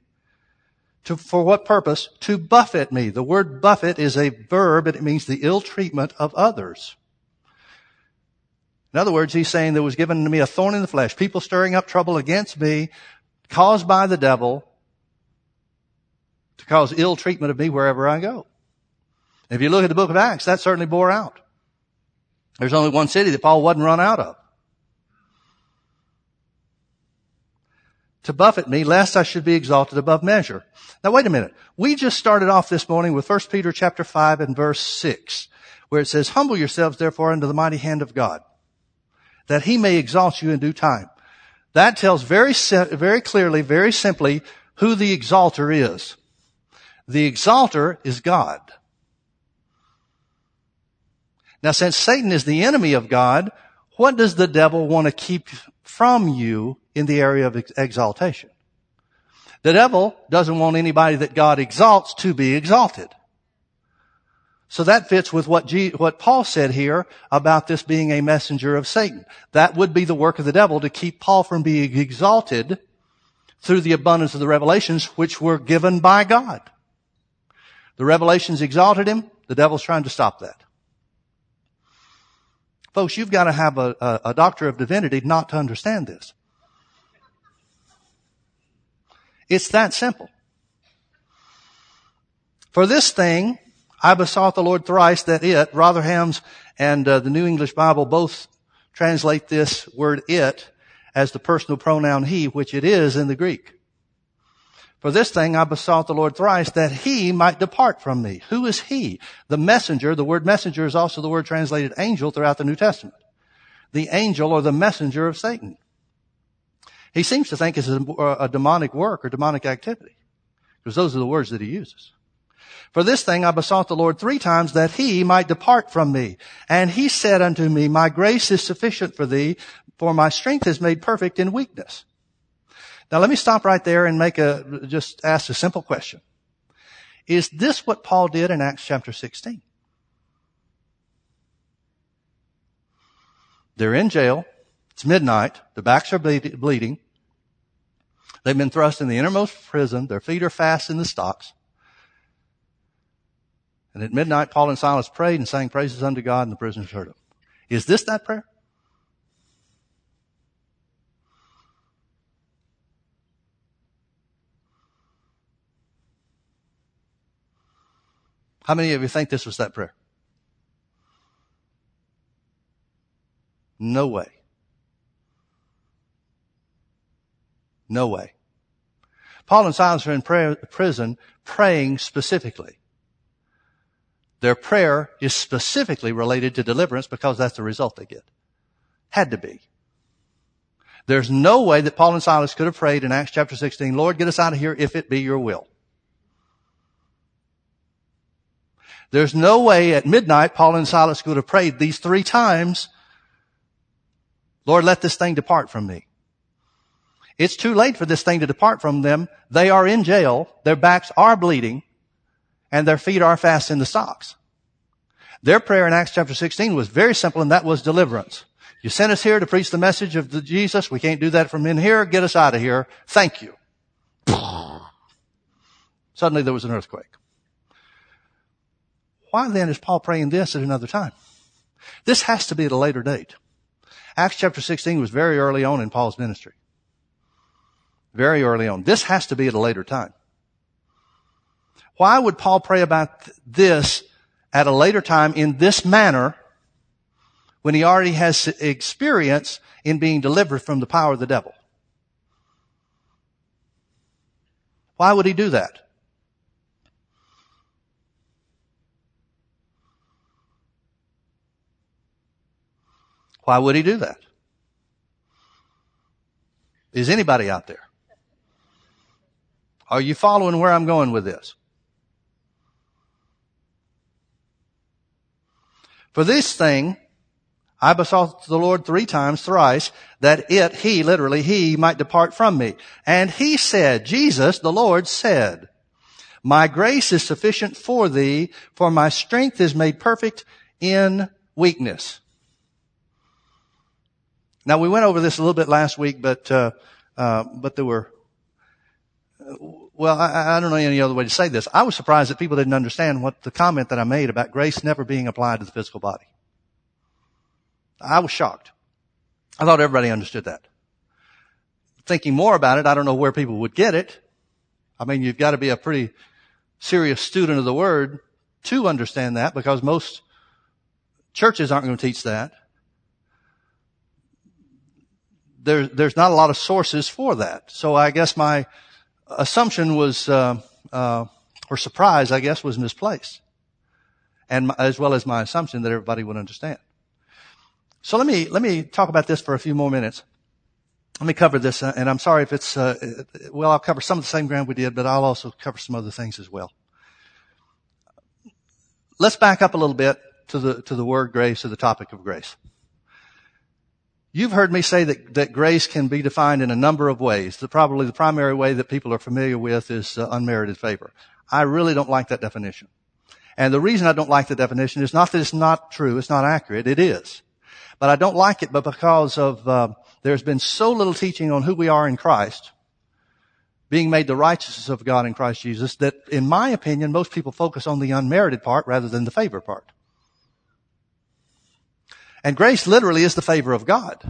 Speaker 1: To, for what purpose? To buffet me. The word buffet is a verb and it means the ill treatment of others. In other words, he's saying there was given to me a thorn in the flesh, people stirring up trouble against me, caused by the devil, to cause ill treatment of me wherever I go. If you look at the book of Acts, that certainly bore out. There's only one city that Paul wasn't run out of. To buffet me, lest I should be exalted above measure. Now wait a minute. We just started off this morning with 1 Peter chapter 5 and verse 6, where it says, Humble yourselves therefore under the mighty hand of God that he may exalt you in due time. That tells very, very clearly, very simply who the exalter is. The exalter is God. Now since Satan is the enemy of God, what does the devil want to keep from you in the area of exaltation? The devil doesn't want anybody that God exalts to be exalted. So that fits with what, what Paul said here about this being a messenger of Satan. That would be the work of the devil to keep Paul from being exalted through the abundance of the revelations which were given by God. The revelations exalted him. The devil's trying to stop that. Folks, you've got to have a, a, a doctor of divinity not to understand this. It's that simple. For this thing, I besought the Lord thrice that it, Rotherham's and uh, the New English Bible both translate this word it as the personal pronoun he, which it is in the Greek. For this thing I besought the Lord thrice that he might depart from me. Who is he? The messenger. The word messenger is also the word translated angel throughout the New Testament. The angel or the messenger of Satan. He seems to think it's a, a demonic work or demonic activity because those are the words that he uses. For this thing I besought the Lord three times that he might depart from me. And he said unto me, my grace is sufficient for thee, for my strength is made perfect in weakness. Now let me stop right there and make a, just ask a simple question. Is this what Paul did in Acts chapter 16? They're in jail. It's midnight. Their backs are bleeding. They've been thrust in the innermost prison. Their feet are fast in the stocks. And at midnight, Paul and Silas prayed and sang praises unto God, and the prisoners heard them. Is this that prayer? How many of you think this was that prayer? No way. No way. Paul and Silas are in prayer, prison praying specifically. Their prayer is specifically related to deliverance because that's the result they get. Had to be. There's no way that Paul and Silas could have prayed in Acts chapter 16, Lord, get us out of here if it be your will. There's no way at midnight Paul and Silas could have prayed these three times, Lord, let this thing depart from me. It's too late for this thing to depart from them. They are in jail. Their backs are bleeding and their feet are fast in the stocks. Their prayer in Acts chapter 16 was very simple and that was deliverance. You sent us here to preach the message of the Jesus. We can't do that from in here. Get us out of here. Thank you. Suddenly there was an earthquake. Why then is Paul praying this at another time? This has to be at a later date. Acts chapter 16 was very early on in Paul's ministry. Very early on. This has to be at a later time. Why would Paul pray about this at a later time in this manner when he already has experience in being delivered from the power of the devil? Why would he do that? Why would he do that? Is anybody out there? Are you following where I'm going with this? For this thing, I besought the Lord three times, thrice, that it, he, literally, he might depart from me. And he said, Jesus, the Lord said, my grace is sufficient for thee, for my strength is made perfect in weakness. Now we went over this a little bit last week, but uh, uh, but there were well, I, I, don't know any other way to say this. I was surprised that people didn't understand what the comment that I made about grace never being applied to the physical body. I was shocked. I thought everybody understood that. Thinking more about it, I don't know where people would get it. I mean, you've got to be a pretty serious student of the word to understand that because most churches aren't going to teach that there, there's not a lot of sources for that. So I guess my assumption was, uh, uh, or surprise, I guess, was misplaced. And my, as well as my assumption that everybody would understand. So let me, let me talk about this for a few more minutes. Let me cover this, uh, and I'm sorry if it's, uh, well, I'll cover some of the same ground we did, but I'll also cover some other things as well. Let's back up a little bit to the, to the word grace, to the topic of grace. You've heard me say that, that grace can be defined in a number of ways. The, probably the primary way that people are familiar with is uh, unmerited favor. I really don't like that definition. And the reason I don't like the definition is not that it's not true, it's not accurate, it is. But I don't like it but because of, uh, there's been so little teaching on who we are in Christ, being made the righteousness of God in Christ Jesus, that in my opinion, most people focus on the unmerited part rather than the favor part. And grace literally is the favor of God.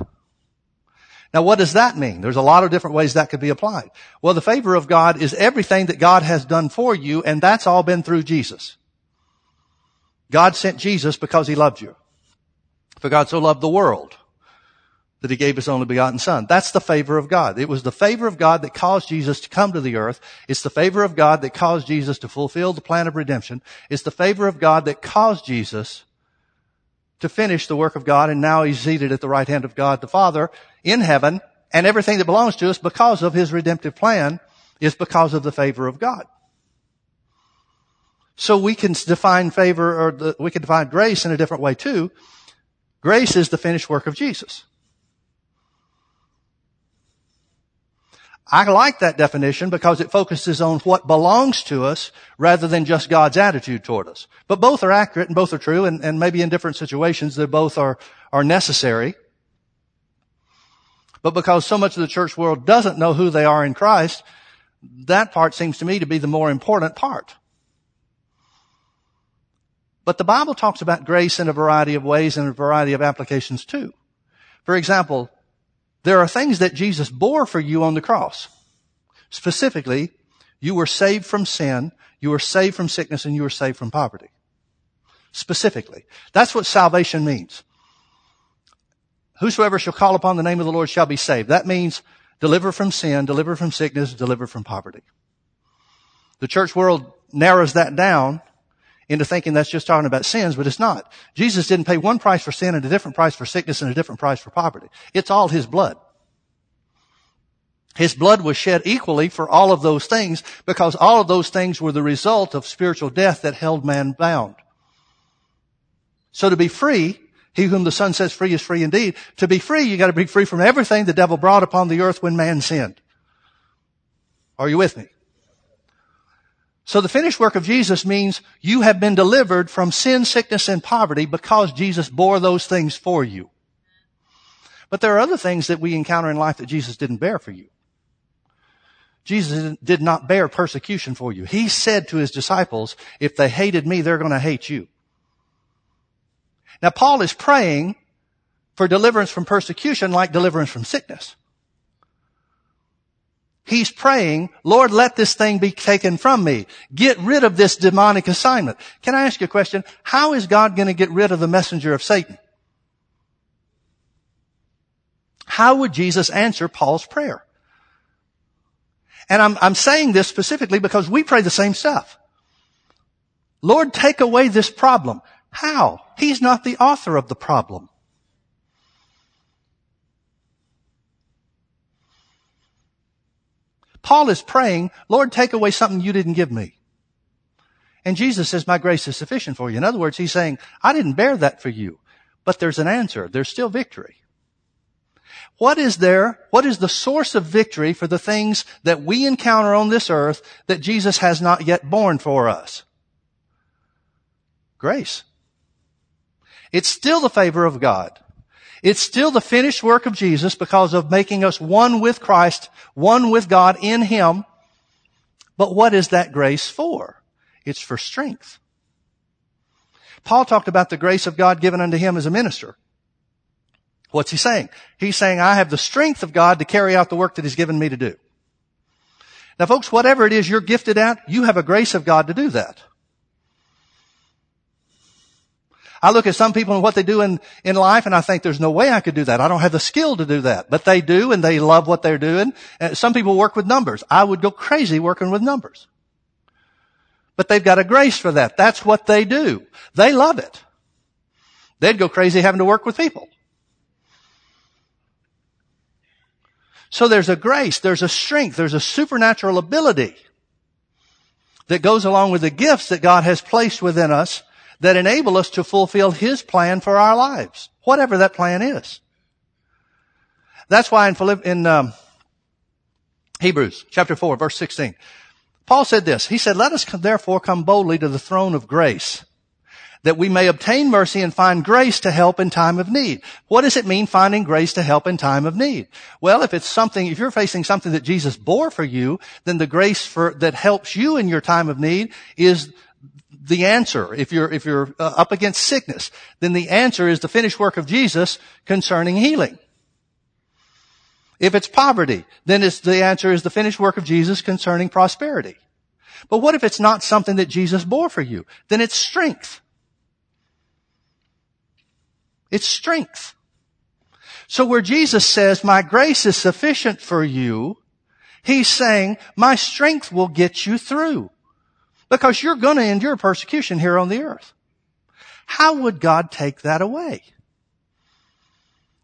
Speaker 1: Now what does that mean? There's a lot of different ways that could be applied. Well, the favor of God is everything that God has done for you, and that's all been through Jesus. God sent Jesus because he loved you. For God so loved the world that he gave his only begotten son. That's the favor of God. It was the favor of God that caused Jesus to come to the earth. It's the favor of God that caused Jesus to fulfill the plan of redemption. It's the favor of God that caused Jesus to finish the work of God and now he's seated at the right hand of God the Father in heaven and everything that belongs to us because of his redemptive plan is because of the favor of God. So we can define favor or the, we can define grace in a different way too. Grace is the finished work of Jesus. I like that definition because it focuses on what belongs to us rather than just God's attitude toward us. But both are accurate and both are true and, and maybe in different situations they both are, are necessary. But because so much of the church world doesn't know who they are in Christ, that part seems to me to be the more important part. But the Bible talks about grace in a variety of ways and a variety of applications too. For example, there are things that Jesus bore for you on the cross. Specifically, you were saved from sin, you were saved from sickness, and you were saved from poverty. Specifically. That's what salvation means. Whosoever shall call upon the name of the Lord shall be saved. That means deliver from sin, deliver from sickness, deliver from poverty. The church world narrows that down into thinking that's just talking about sins, but it's not. Jesus didn't pay one price for sin and a different price for sickness and a different price for poverty. It's all His blood. His blood was shed equally for all of those things because all of those things were the result of spiritual death that held man bound. So to be free, he whom the Son sets free is free indeed. To be free, you gotta be free from everything the devil brought upon the earth when man sinned. Are you with me? So the finished work of Jesus means you have been delivered from sin, sickness, and poverty because Jesus bore those things for you. But there are other things that we encounter in life that Jesus didn't bear for you. Jesus did not bear persecution for you. He said to his disciples, if they hated me, they're going to hate you. Now Paul is praying for deliverance from persecution like deliverance from sickness. He's praying, Lord, let this thing be taken from me. Get rid of this demonic assignment. Can I ask you a question? How is God going to get rid of the messenger of Satan? How would Jesus answer Paul's prayer? And I'm, I'm saying this specifically because we pray the same stuff. Lord, take away this problem. How? He's not the author of the problem. Paul is praying, Lord, take away something you didn't give me. And Jesus says, my grace is sufficient for you. In other words, he's saying, I didn't bear that for you, but there's an answer. There's still victory. What is there? What is the source of victory for the things that we encounter on this earth that Jesus has not yet borne for us? Grace. It's still the favor of God. It's still the finished work of Jesus because of making us one with Christ, one with God in Him. But what is that grace for? It's for strength. Paul talked about the grace of God given unto him as a minister. What's he saying? He's saying, I have the strength of God to carry out the work that he's given me to do. Now folks, whatever it is you're gifted at, you have a grace of God to do that. I look at some people and what they do in, in life and I think there's no way I could do that. I don't have the skill to do that. But they do and they love what they're doing. And some people work with numbers. I would go crazy working with numbers. But they've got a grace for that. That's what they do. They love it. They'd go crazy having to work with people. So there's a grace, there's a strength, there's a supernatural ability that goes along with the gifts that God has placed within us that enable us to fulfill His plan for our lives, whatever that plan is. That's why in, Philipp, in um, Hebrews chapter 4 verse 16, Paul said this. He said, let us therefore come boldly to the throne of grace that we may obtain mercy and find grace to help in time of need. What does it mean finding grace to help in time of need? Well, if it's something, if you're facing something that Jesus bore for you, then the grace for, that helps you in your time of need is the answer. If you're, if you're uh, up against sickness, then the answer is the finished work of Jesus concerning healing. If it's poverty, then it's, the answer is the finished work of Jesus concerning prosperity. But what if it's not something that Jesus bore for you? Then it's strength. It's strength. So where Jesus says, my grace is sufficient for you, he's saying, my strength will get you through. Because you're going to endure persecution here on the earth. How would God take that away?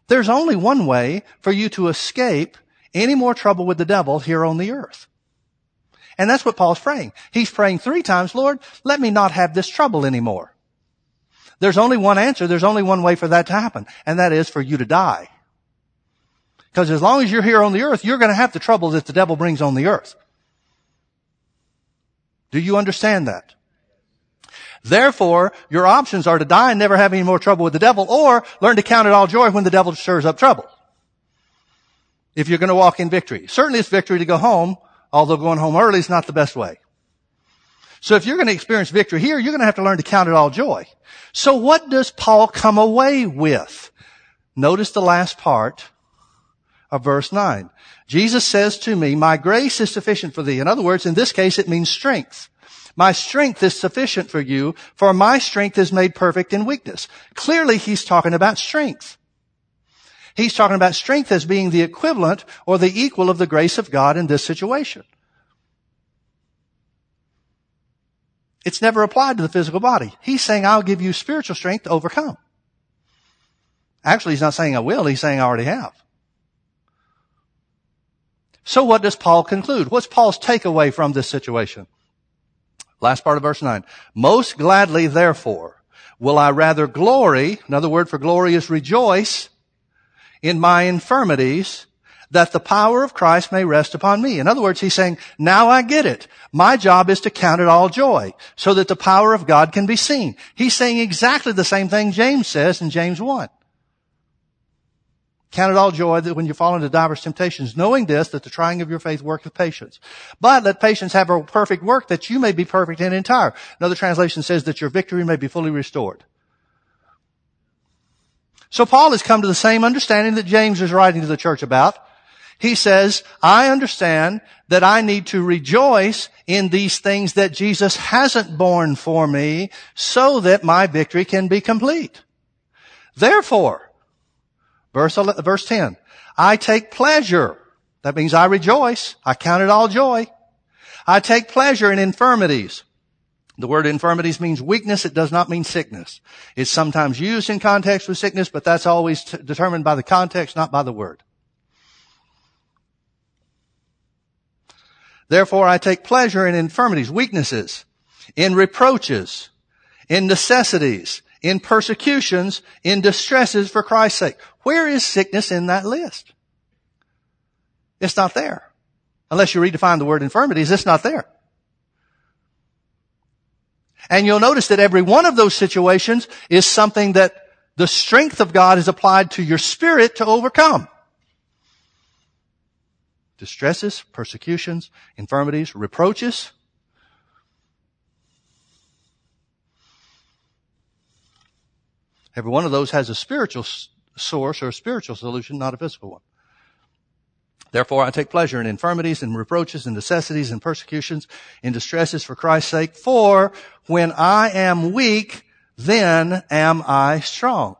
Speaker 1: There's only one way for you to escape any more trouble with the devil here on the earth. And that's what Paul's praying. He's praying three times, Lord, let me not have this trouble anymore. There's only one answer. There's only one way for that to happen. And that is for you to die. Because as long as you're here on the earth, you're going to have the trouble that the devil brings on the earth. Do you understand that? Therefore, your options are to die and never have any more trouble with the devil or learn to count it all joy when the devil stirs up trouble. If you're going to walk in victory. Certainly it's victory to go home, although going home early is not the best way. So if you're going to experience victory here, you're going to have to learn to count it all joy. So what does Paul come away with? Notice the last part of verse 9. Jesus says to me, my grace is sufficient for thee. In other words, in this case, it means strength. My strength is sufficient for you, for my strength is made perfect in weakness. Clearly, he's talking about strength. He's talking about strength as being the equivalent or the equal of the grace of God in this situation. It's never applied to the physical body. He's saying, I'll give you spiritual strength to overcome. Actually, he's not saying I will. He's saying I already have. So what does Paul conclude? What's Paul's takeaway from this situation? Last part of verse 9. Most gladly, therefore, will I rather glory, another word for glory is rejoice, in my infirmities, that the power of Christ may rest upon me. In other words, he's saying, now I get it. My job is to count it all joy, so that the power of God can be seen. He's saying exactly the same thing James says in James 1. Count it all joy that when you fall into diverse temptations, knowing this, that the trying of your faith worketh patience. But let patience have a perfect work that you may be perfect and entire. Another translation says that your victory may be fully restored. So Paul has come to the same understanding that James is writing to the church about. He says, I understand that I need to rejoice in these things that Jesus hasn't borne for me so that my victory can be complete. Therefore, verse, verse 10, I take pleasure. That means I rejoice. I count it all joy. I take pleasure in infirmities. The word infirmities means weakness. It does not mean sickness. It's sometimes used in context with sickness, but that's always t- determined by the context, not by the word. Therefore, I take pleasure in infirmities, weaknesses, in reproaches, in necessities, in persecutions, in distresses for Christ's sake. Where is sickness in that list? It's not there. Unless you redefine the word infirmities, it's not there. And you'll notice that every one of those situations is something that the strength of God is applied to your spirit to overcome. Distresses, persecutions, infirmities, reproaches. Every one of those has a spiritual source or a spiritual solution, not a physical one. Therefore, I take pleasure in infirmities and reproaches and necessities and persecutions in distresses for Christ's sake. For when I am weak, then am I strong.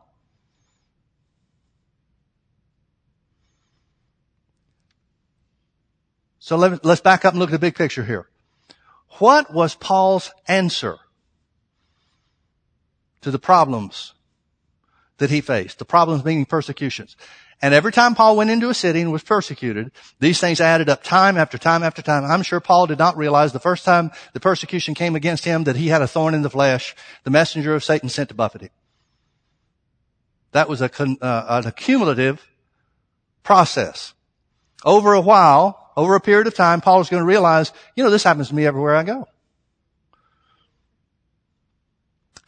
Speaker 1: So let, us back up and look at the big picture here. What was Paul's answer to the problems that he faced? The problems meaning persecutions. And every time Paul went into a city and was persecuted, these things added up time after time after time. I'm sure Paul did not realize the first time the persecution came against him that he had a thorn in the flesh, the messenger of Satan sent to buffet him. That was a, uh, an accumulative process. Over a while, over a period of time, Paul is going to realize, you know, this happens to me everywhere I go.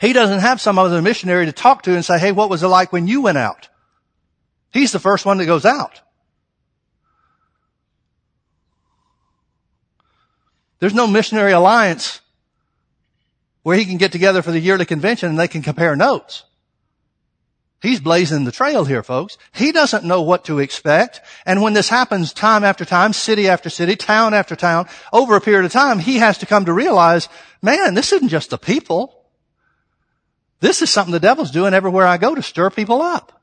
Speaker 1: He doesn't have some other missionary to talk to and say, hey, what was it like when you went out? He's the first one that goes out. There's no missionary alliance where he can get together for the yearly convention and they can compare notes. He's blazing the trail here, folks. He doesn't know what to expect. And when this happens time after time, city after city, town after town, over a period of time, he has to come to realize, man, this isn't just the people. This is something the devil's doing everywhere I go to stir people up.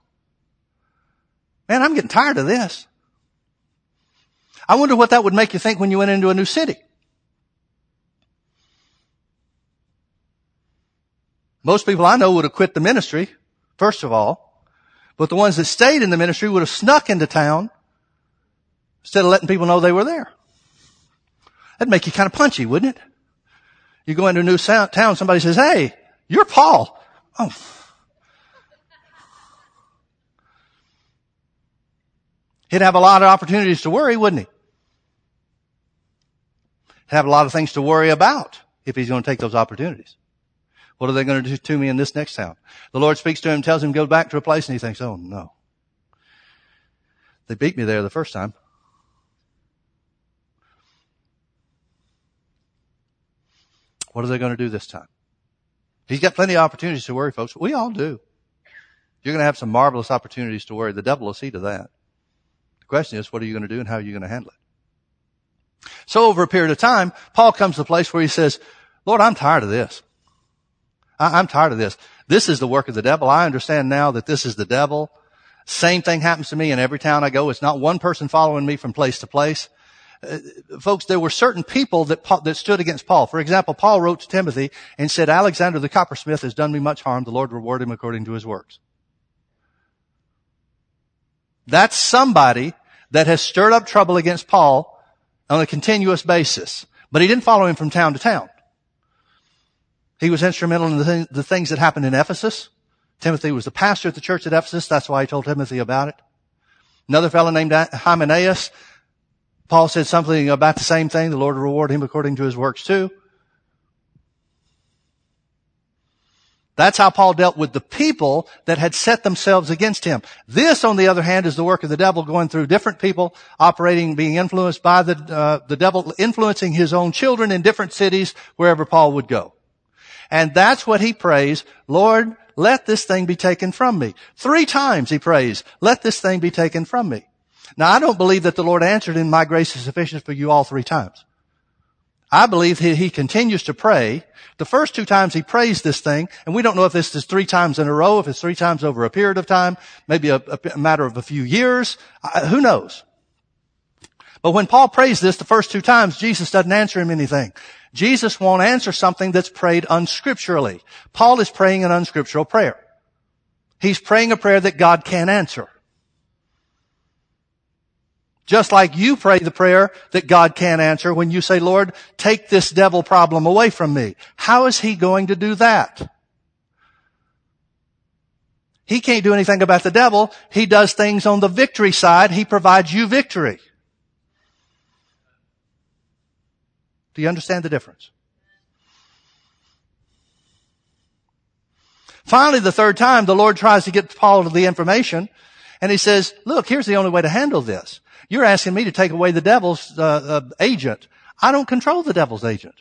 Speaker 1: Man, I'm getting tired of this. I wonder what that would make you think when you went into a new city. Most people I know would have quit the ministry, first of all. But the ones that stayed in the ministry would have snuck into town instead of letting people know they were there. That'd make you kind of punchy, wouldn't it? You go into a new town, somebody says, hey, you're Paul. Oh, He'd have a lot of opportunities to worry, wouldn't he? He'd have a lot of things to worry about if he's going to take those opportunities. What are they going to do to me in this next town? The Lord speaks to him, tells him go back to a place, and he thinks, oh no. They beat me there the first time. What are they going to do this time? He's got plenty of opportunities to worry, folks. We all do. You're going to have some marvelous opportunities to worry. The devil will see to that The question is, what are you going to do and how are you going to handle it? So over a period of time, Paul comes to a place where he says, Lord, I'm tired of this. I- I'm tired of this. This is the work of the devil. I understand now that this is the devil. Same thing happens to me in every town I go. It's not one person following me from place to place. Uh, folks, there were certain people that, that stood against Paul. For example, Paul wrote to Timothy and said, Alexander the coppersmith has done me much harm. The Lord reward him according to his works. That's somebody that has stirred up trouble against Paul on a continuous basis. But he didn't follow him from town to town. He was instrumental in the, th- the things that happened in Ephesus. Timothy was the pastor at the church at Ephesus. That's why he told Timothy about it. Another fellow named Hymenaeus. Paul said something about the same thing. The Lord will reward him according to his works too. That's how Paul dealt with the people that had set themselves against him. This, on the other hand, is the work of the devil going through different people, operating, being influenced by the, uh, the devil, influencing his own children in different cities wherever Paul would go. And that's what he prays, Lord, let this thing be taken from me. Three times he prays, let this thing be taken from me. Now I don't believe that the Lord answered in my grace is sufficient for you all three times. I believe he, he continues to pray. The first two times he prays this thing, and we don't know if this is three times in a row, if it's three times over a period of time, maybe a, a matter of a few years. I, who knows? But when Paul prays this the first two times, Jesus doesn't answer him anything. Jesus won't answer something that's prayed unscripturally. Paul is praying an unscriptural prayer. He's praying a prayer that God can't answer. Just like you pray the prayer that God can't answer when you say, Lord, take this devil problem away from me. How is he going to do that? He can't do anything about the devil. He does things on the victory side. He provides you victory. Do you understand the difference? Finally, the third time, the Lord tries to get Paul to the information, and he says, look, here's the only way to handle this. You're asking me to take away the devil's uh, uh, agent. I don't control the devil's agent.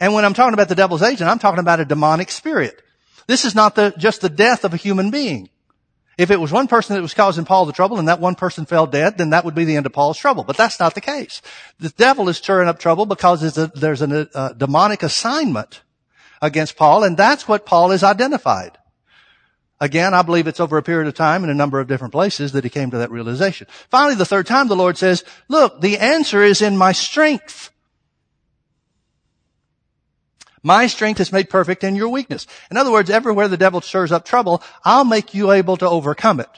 Speaker 1: And when I'm talking about the devil's agent, I'm talking about a demonic spirit. This is not the, just the death of a human being. If it was one person that was causing Paul the trouble and that one person fell dead, then that would be the end of Paul's trouble. But that's not the case. The devil is stirring up trouble because there's a, there's a, a demonic assignment against Paul, and that's what Paul is identified. Again, I believe it's over a period of time in a number of different places that he came to that realization. Finally, the third time the Lord says, look, the answer is in my strength. My strength is made perfect in your weakness. In other words, everywhere the devil stirs up trouble, I'll make you able to overcome it.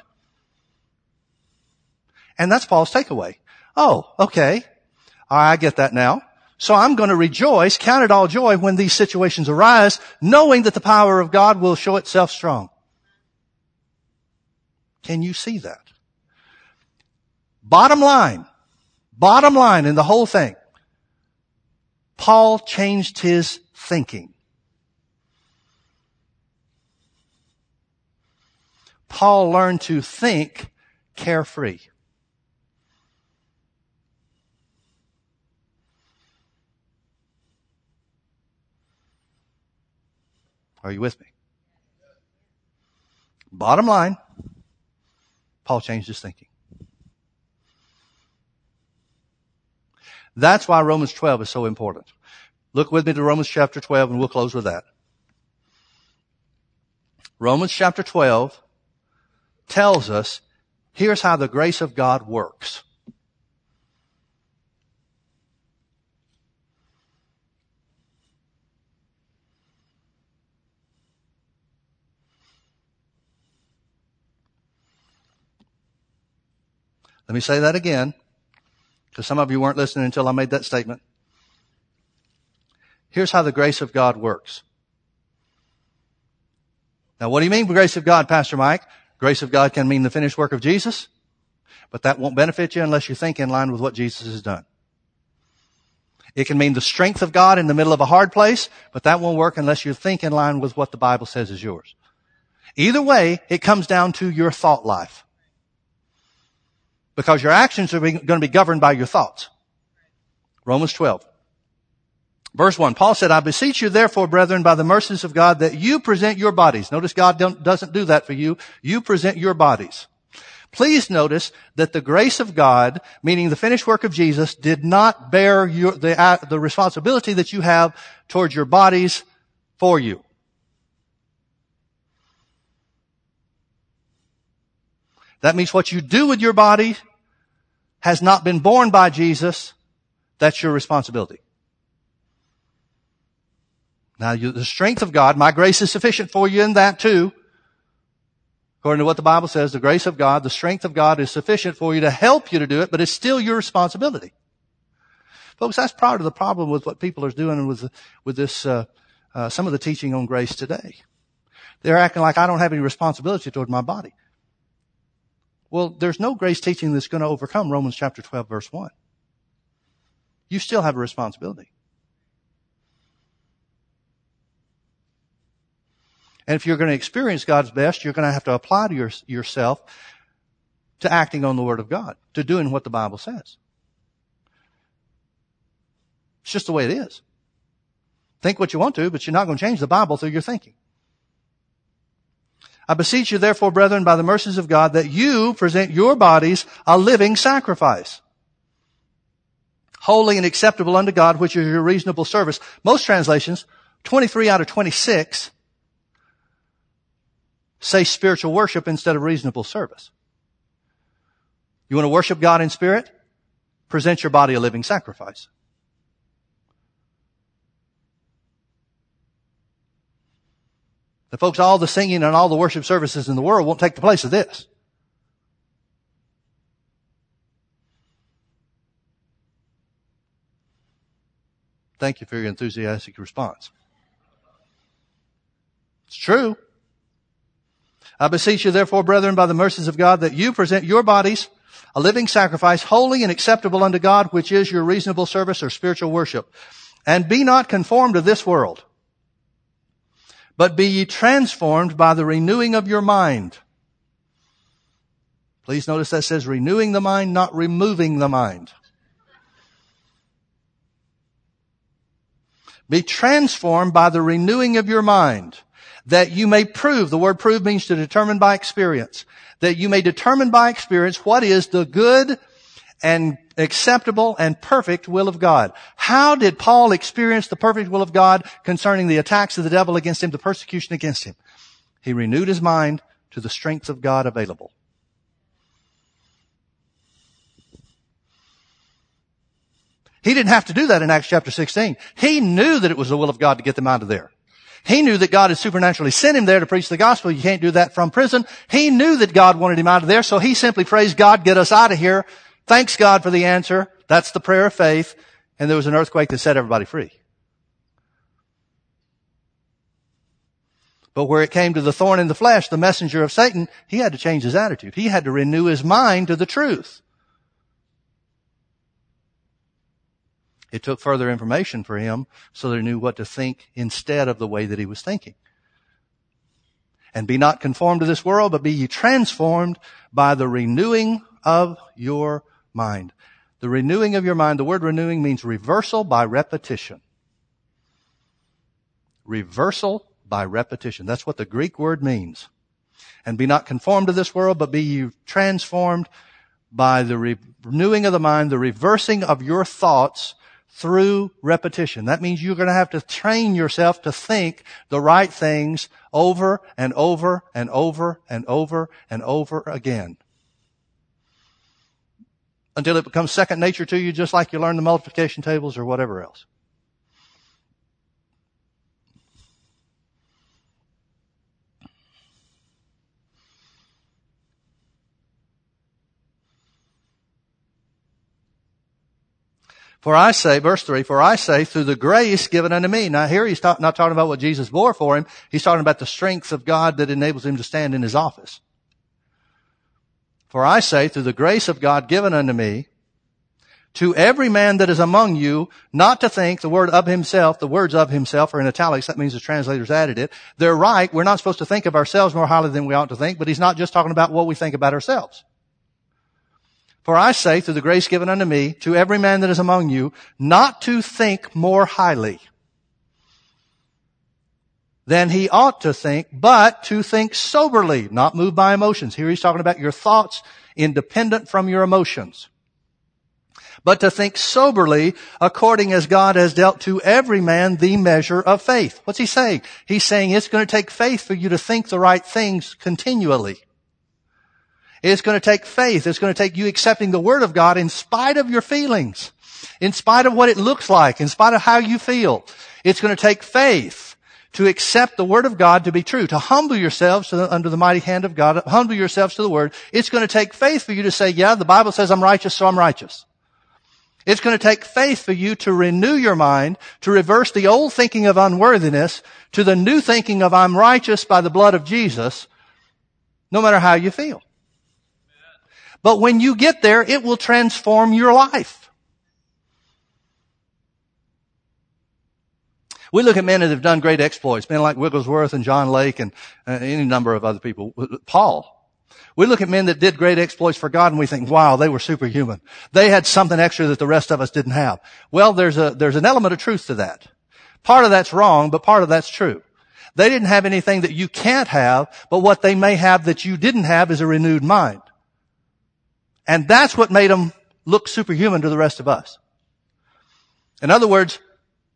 Speaker 1: And that's Paul's takeaway. Oh, okay. I get that now. So I'm going to rejoice, count it all joy when these situations arise, knowing that the power of God will show itself strong. Can you see that? Bottom line, bottom line in the whole thing, Paul changed his thinking. Paul learned to think carefree. Are you with me? Bottom line, Paul changed his thinking. That's why Romans 12 is so important. Look with me to Romans chapter 12 and we'll close with that. Romans chapter 12 tells us here's how the grace of God works. Let me say that again, because some of you weren't listening until I made that statement. Here's how the grace of God works. Now, what do you mean by grace of God, Pastor Mike? Grace of God can mean the finished work of Jesus, but that won't benefit you unless you think in line with what Jesus has done. It can mean the strength of God in the middle of a hard place, but that won't work unless you think in line with what the Bible says is yours. Either way, it comes down to your thought life because your actions are going to be governed by your thoughts. Romans 12. Verse 1, Paul said, I beseech you therefore, brethren, by the mercies of God, that you present your bodies. Notice God doesn't do that for you. You present your bodies. Please notice that the grace of God, meaning the finished work of Jesus, did not bear your, the, the responsibility that you have towards your bodies for you. That means what you do with your body has not been borne by Jesus. That's your responsibility. Now, you, the strength of God, my grace is sufficient for you in that too. According to what the Bible says, the grace of God, the strength of God is sufficient for you to help you to do it, but it's still your responsibility. Folks, that's part of the problem with what people are doing with, with this, uh, uh, some of the teaching on grace today. They're acting like I don't have any responsibility toward my body. Well, there's no grace teaching that's going to overcome Romans chapter 12 verse 1. You still have a responsibility. And if you're going to experience God's best, you're going to have to apply to your, yourself to acting on the Word of God, to doing what the Bible says. It's just the way it is. Think what you want to, but you're not going to change the Bible through your thinking. I beseech you therefore, brethren, by the mercies of God, that you present your bodies a living sacrifice. Holy and acceptable unto God, which is your reasonable service. Most translations, 23 out of 26, say spiritual worship instead of reasonable service. You want to worship God in spirit? Present your body a living sacrifice. The folks, all the singing and all the worship services in the world won't take the place of this. Thank you for your enthusiastic response. It's true. I beseech you therefore, brethren, by the mercies of God, that you present your bodies a living sacrifice, holy and acceptable unto God, which is your reasonable service or spiritual worship. And be not conformed to this world, but be ye transformed by the renewing of your mind. Please notice that says renewing the mind, not removing the mind. Be transformed by the renewing of your mind that you may prove, the word prove means to determine by experience, that you may determine by experience what is the good and acceptable and perfect will of God. How did Paul experience the perfect will of God concerning the attacks of the devil against him, the persecution against him? He renewed his mind to the strength of God available. He didn't have to do that in Acts chapter 16. He knew that it was the will of God to get them out of there. He knew that God had supernaturally sent him there to preach the gospel. You can't do that from prison. He knew that God wanted him out of there, so he simply praised God, get us out of here. Thanks God for the answer. That's the prayer of faith. And there was an earthquake that set everybody free. But where it came to the thorn in the flesh, the messenger of Satan, he had to change his attitude. He had to renew his mind to the truth. It took further information for him so that he knew what to think instead of the way that he was thinking. And be not conformed to this world, but be ye transformed by the renewing of your mind. The renewing of your mind, the word renewing means reversal by repetition. Reversal by repetition. That's what the Greek word means. And be not conformed to this world, but be ye transformed by the renewing of the mind, the reversing of your thoughts through repetition. That means you're going to have to train yourself to think the right things over and over and over and over and over again. Until it becomes second nature to you, just like you learn the multiplication tables or whatever else. For I say, verse three, for I say through the grace given unto me. Now here he's talk, not talking about what Jesus bore for him. He's talking about the strength of God that enables him to stand in his office. For I say through the grace of God given unto me, to every man that is among you, not to think the word of himself, the words of himself are in italics. That means the translators added it. They're right. We're not supposed to think of ourselves more highly than we ought to think, but he's not just talking about what we think about ourselves. For I say, through the grace given unto me, to every man that is among you, not to think more highly than he ought to think, but to think soberly, not moved by emotions. Here he's talking about your thoughts independent from your emotions. But to think soberly according as God has dealt to every man the measure of faith. What's he saying? He's saying it's going to take faith for you to think the right things continually. It's going to take faith. It's going to take you accepting the Word of God in spite of your feelings, in spite of what it looks like, in spite of how you feel. It's going to take faith to accept the Word of God to be true, to humble yourselves to the, under the mighty hand of God, humble yourselves to the Word. It's going to take faith for you to say, yeah, the Bible says I'm righteous, so I'm righteous. It's going to take faith for you to renew your mind, to reverse the old thinking of unworthiness to the new thinking of I'm righteous by the blood of Jesus, no matter how you feel. But when you get there, it will transform your life. We look at men that have done great exploits, men like Wigglesworth and John Lake and uh, any number of other people. Paul. We look at men that did great exploits for God and we think, wow, they were superhuman. They had something extra that the rest of us didn't have. Well, there's a, there's an element of truth to that. Part of that's wrong, but part of that's true. They didn't have anything that you can't have, but what they may have that you didn't have is a renewed mind. And that's what made them look superhuman to the rest of us. In other words,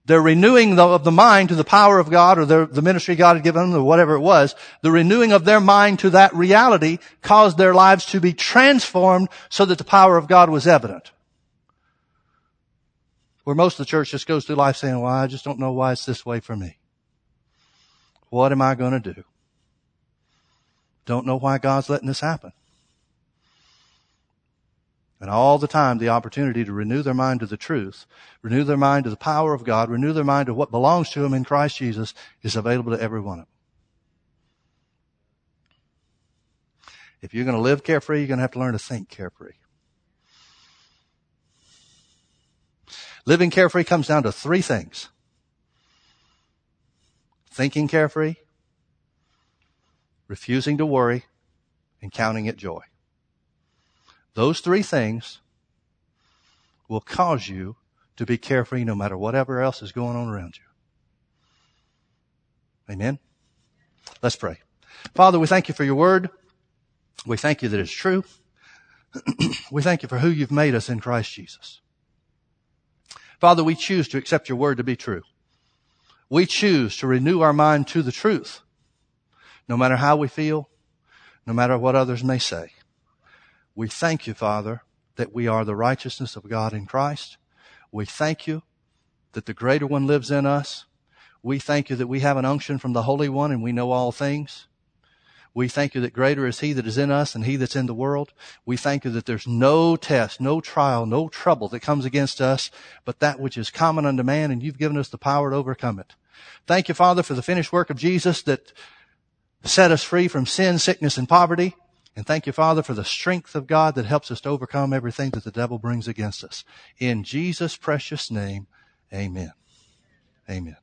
Speaker 1: their renewing of the mind to the power of God or the, the ministry God had given them or whatever it was, the renewing of their mind to that reality caused their lives to be transformed so that the power of God was evident. Where most of the church just goes through life saying, well, I just don't know why it's this way for me. What am I going to do? Don't know why God's letting this happen. And all the time, the opportunity to renew their mind to the truth, renew their mind to the power of God, renew their mind to what belongs to them in Christ Jesus is available to every one of them. If you're going to live carefree, you're going to have to learn to think carefree. Living carefree comes down to three things. Thinking carefree, refusing to worry, and counting it joy. Those three things will cause you to be carefree no matter whatever else is going on around you. Amen. Let's pray. Father, we thank you for your word. We thank you that it's true. we thank you for who you've made us in Christ Jesus. Father, we choose to accept your word to be true. We choose to renew our mind to the truth, no matter how we feel, no matter what others may say. We thank you, Father, that we are the righteousness of God in Christ. We thank you that the greater one lives in us. We thank you that we have an unction from the Holy One and we know all things. We thank you that greater is He that is in us than He that's in the world. We thank you that there's no test, no trial, no trouble that comes against us, but that which is common unto man, and you've given us the power to overcome it. Thank you, Father, for the finished work of Jesus that set us free from sin, sickness, and poverty. And thank you, Father, for the strength of God that helps us to overcome everything that the devil brings against us. In Jesus' precious name, amen. Amen.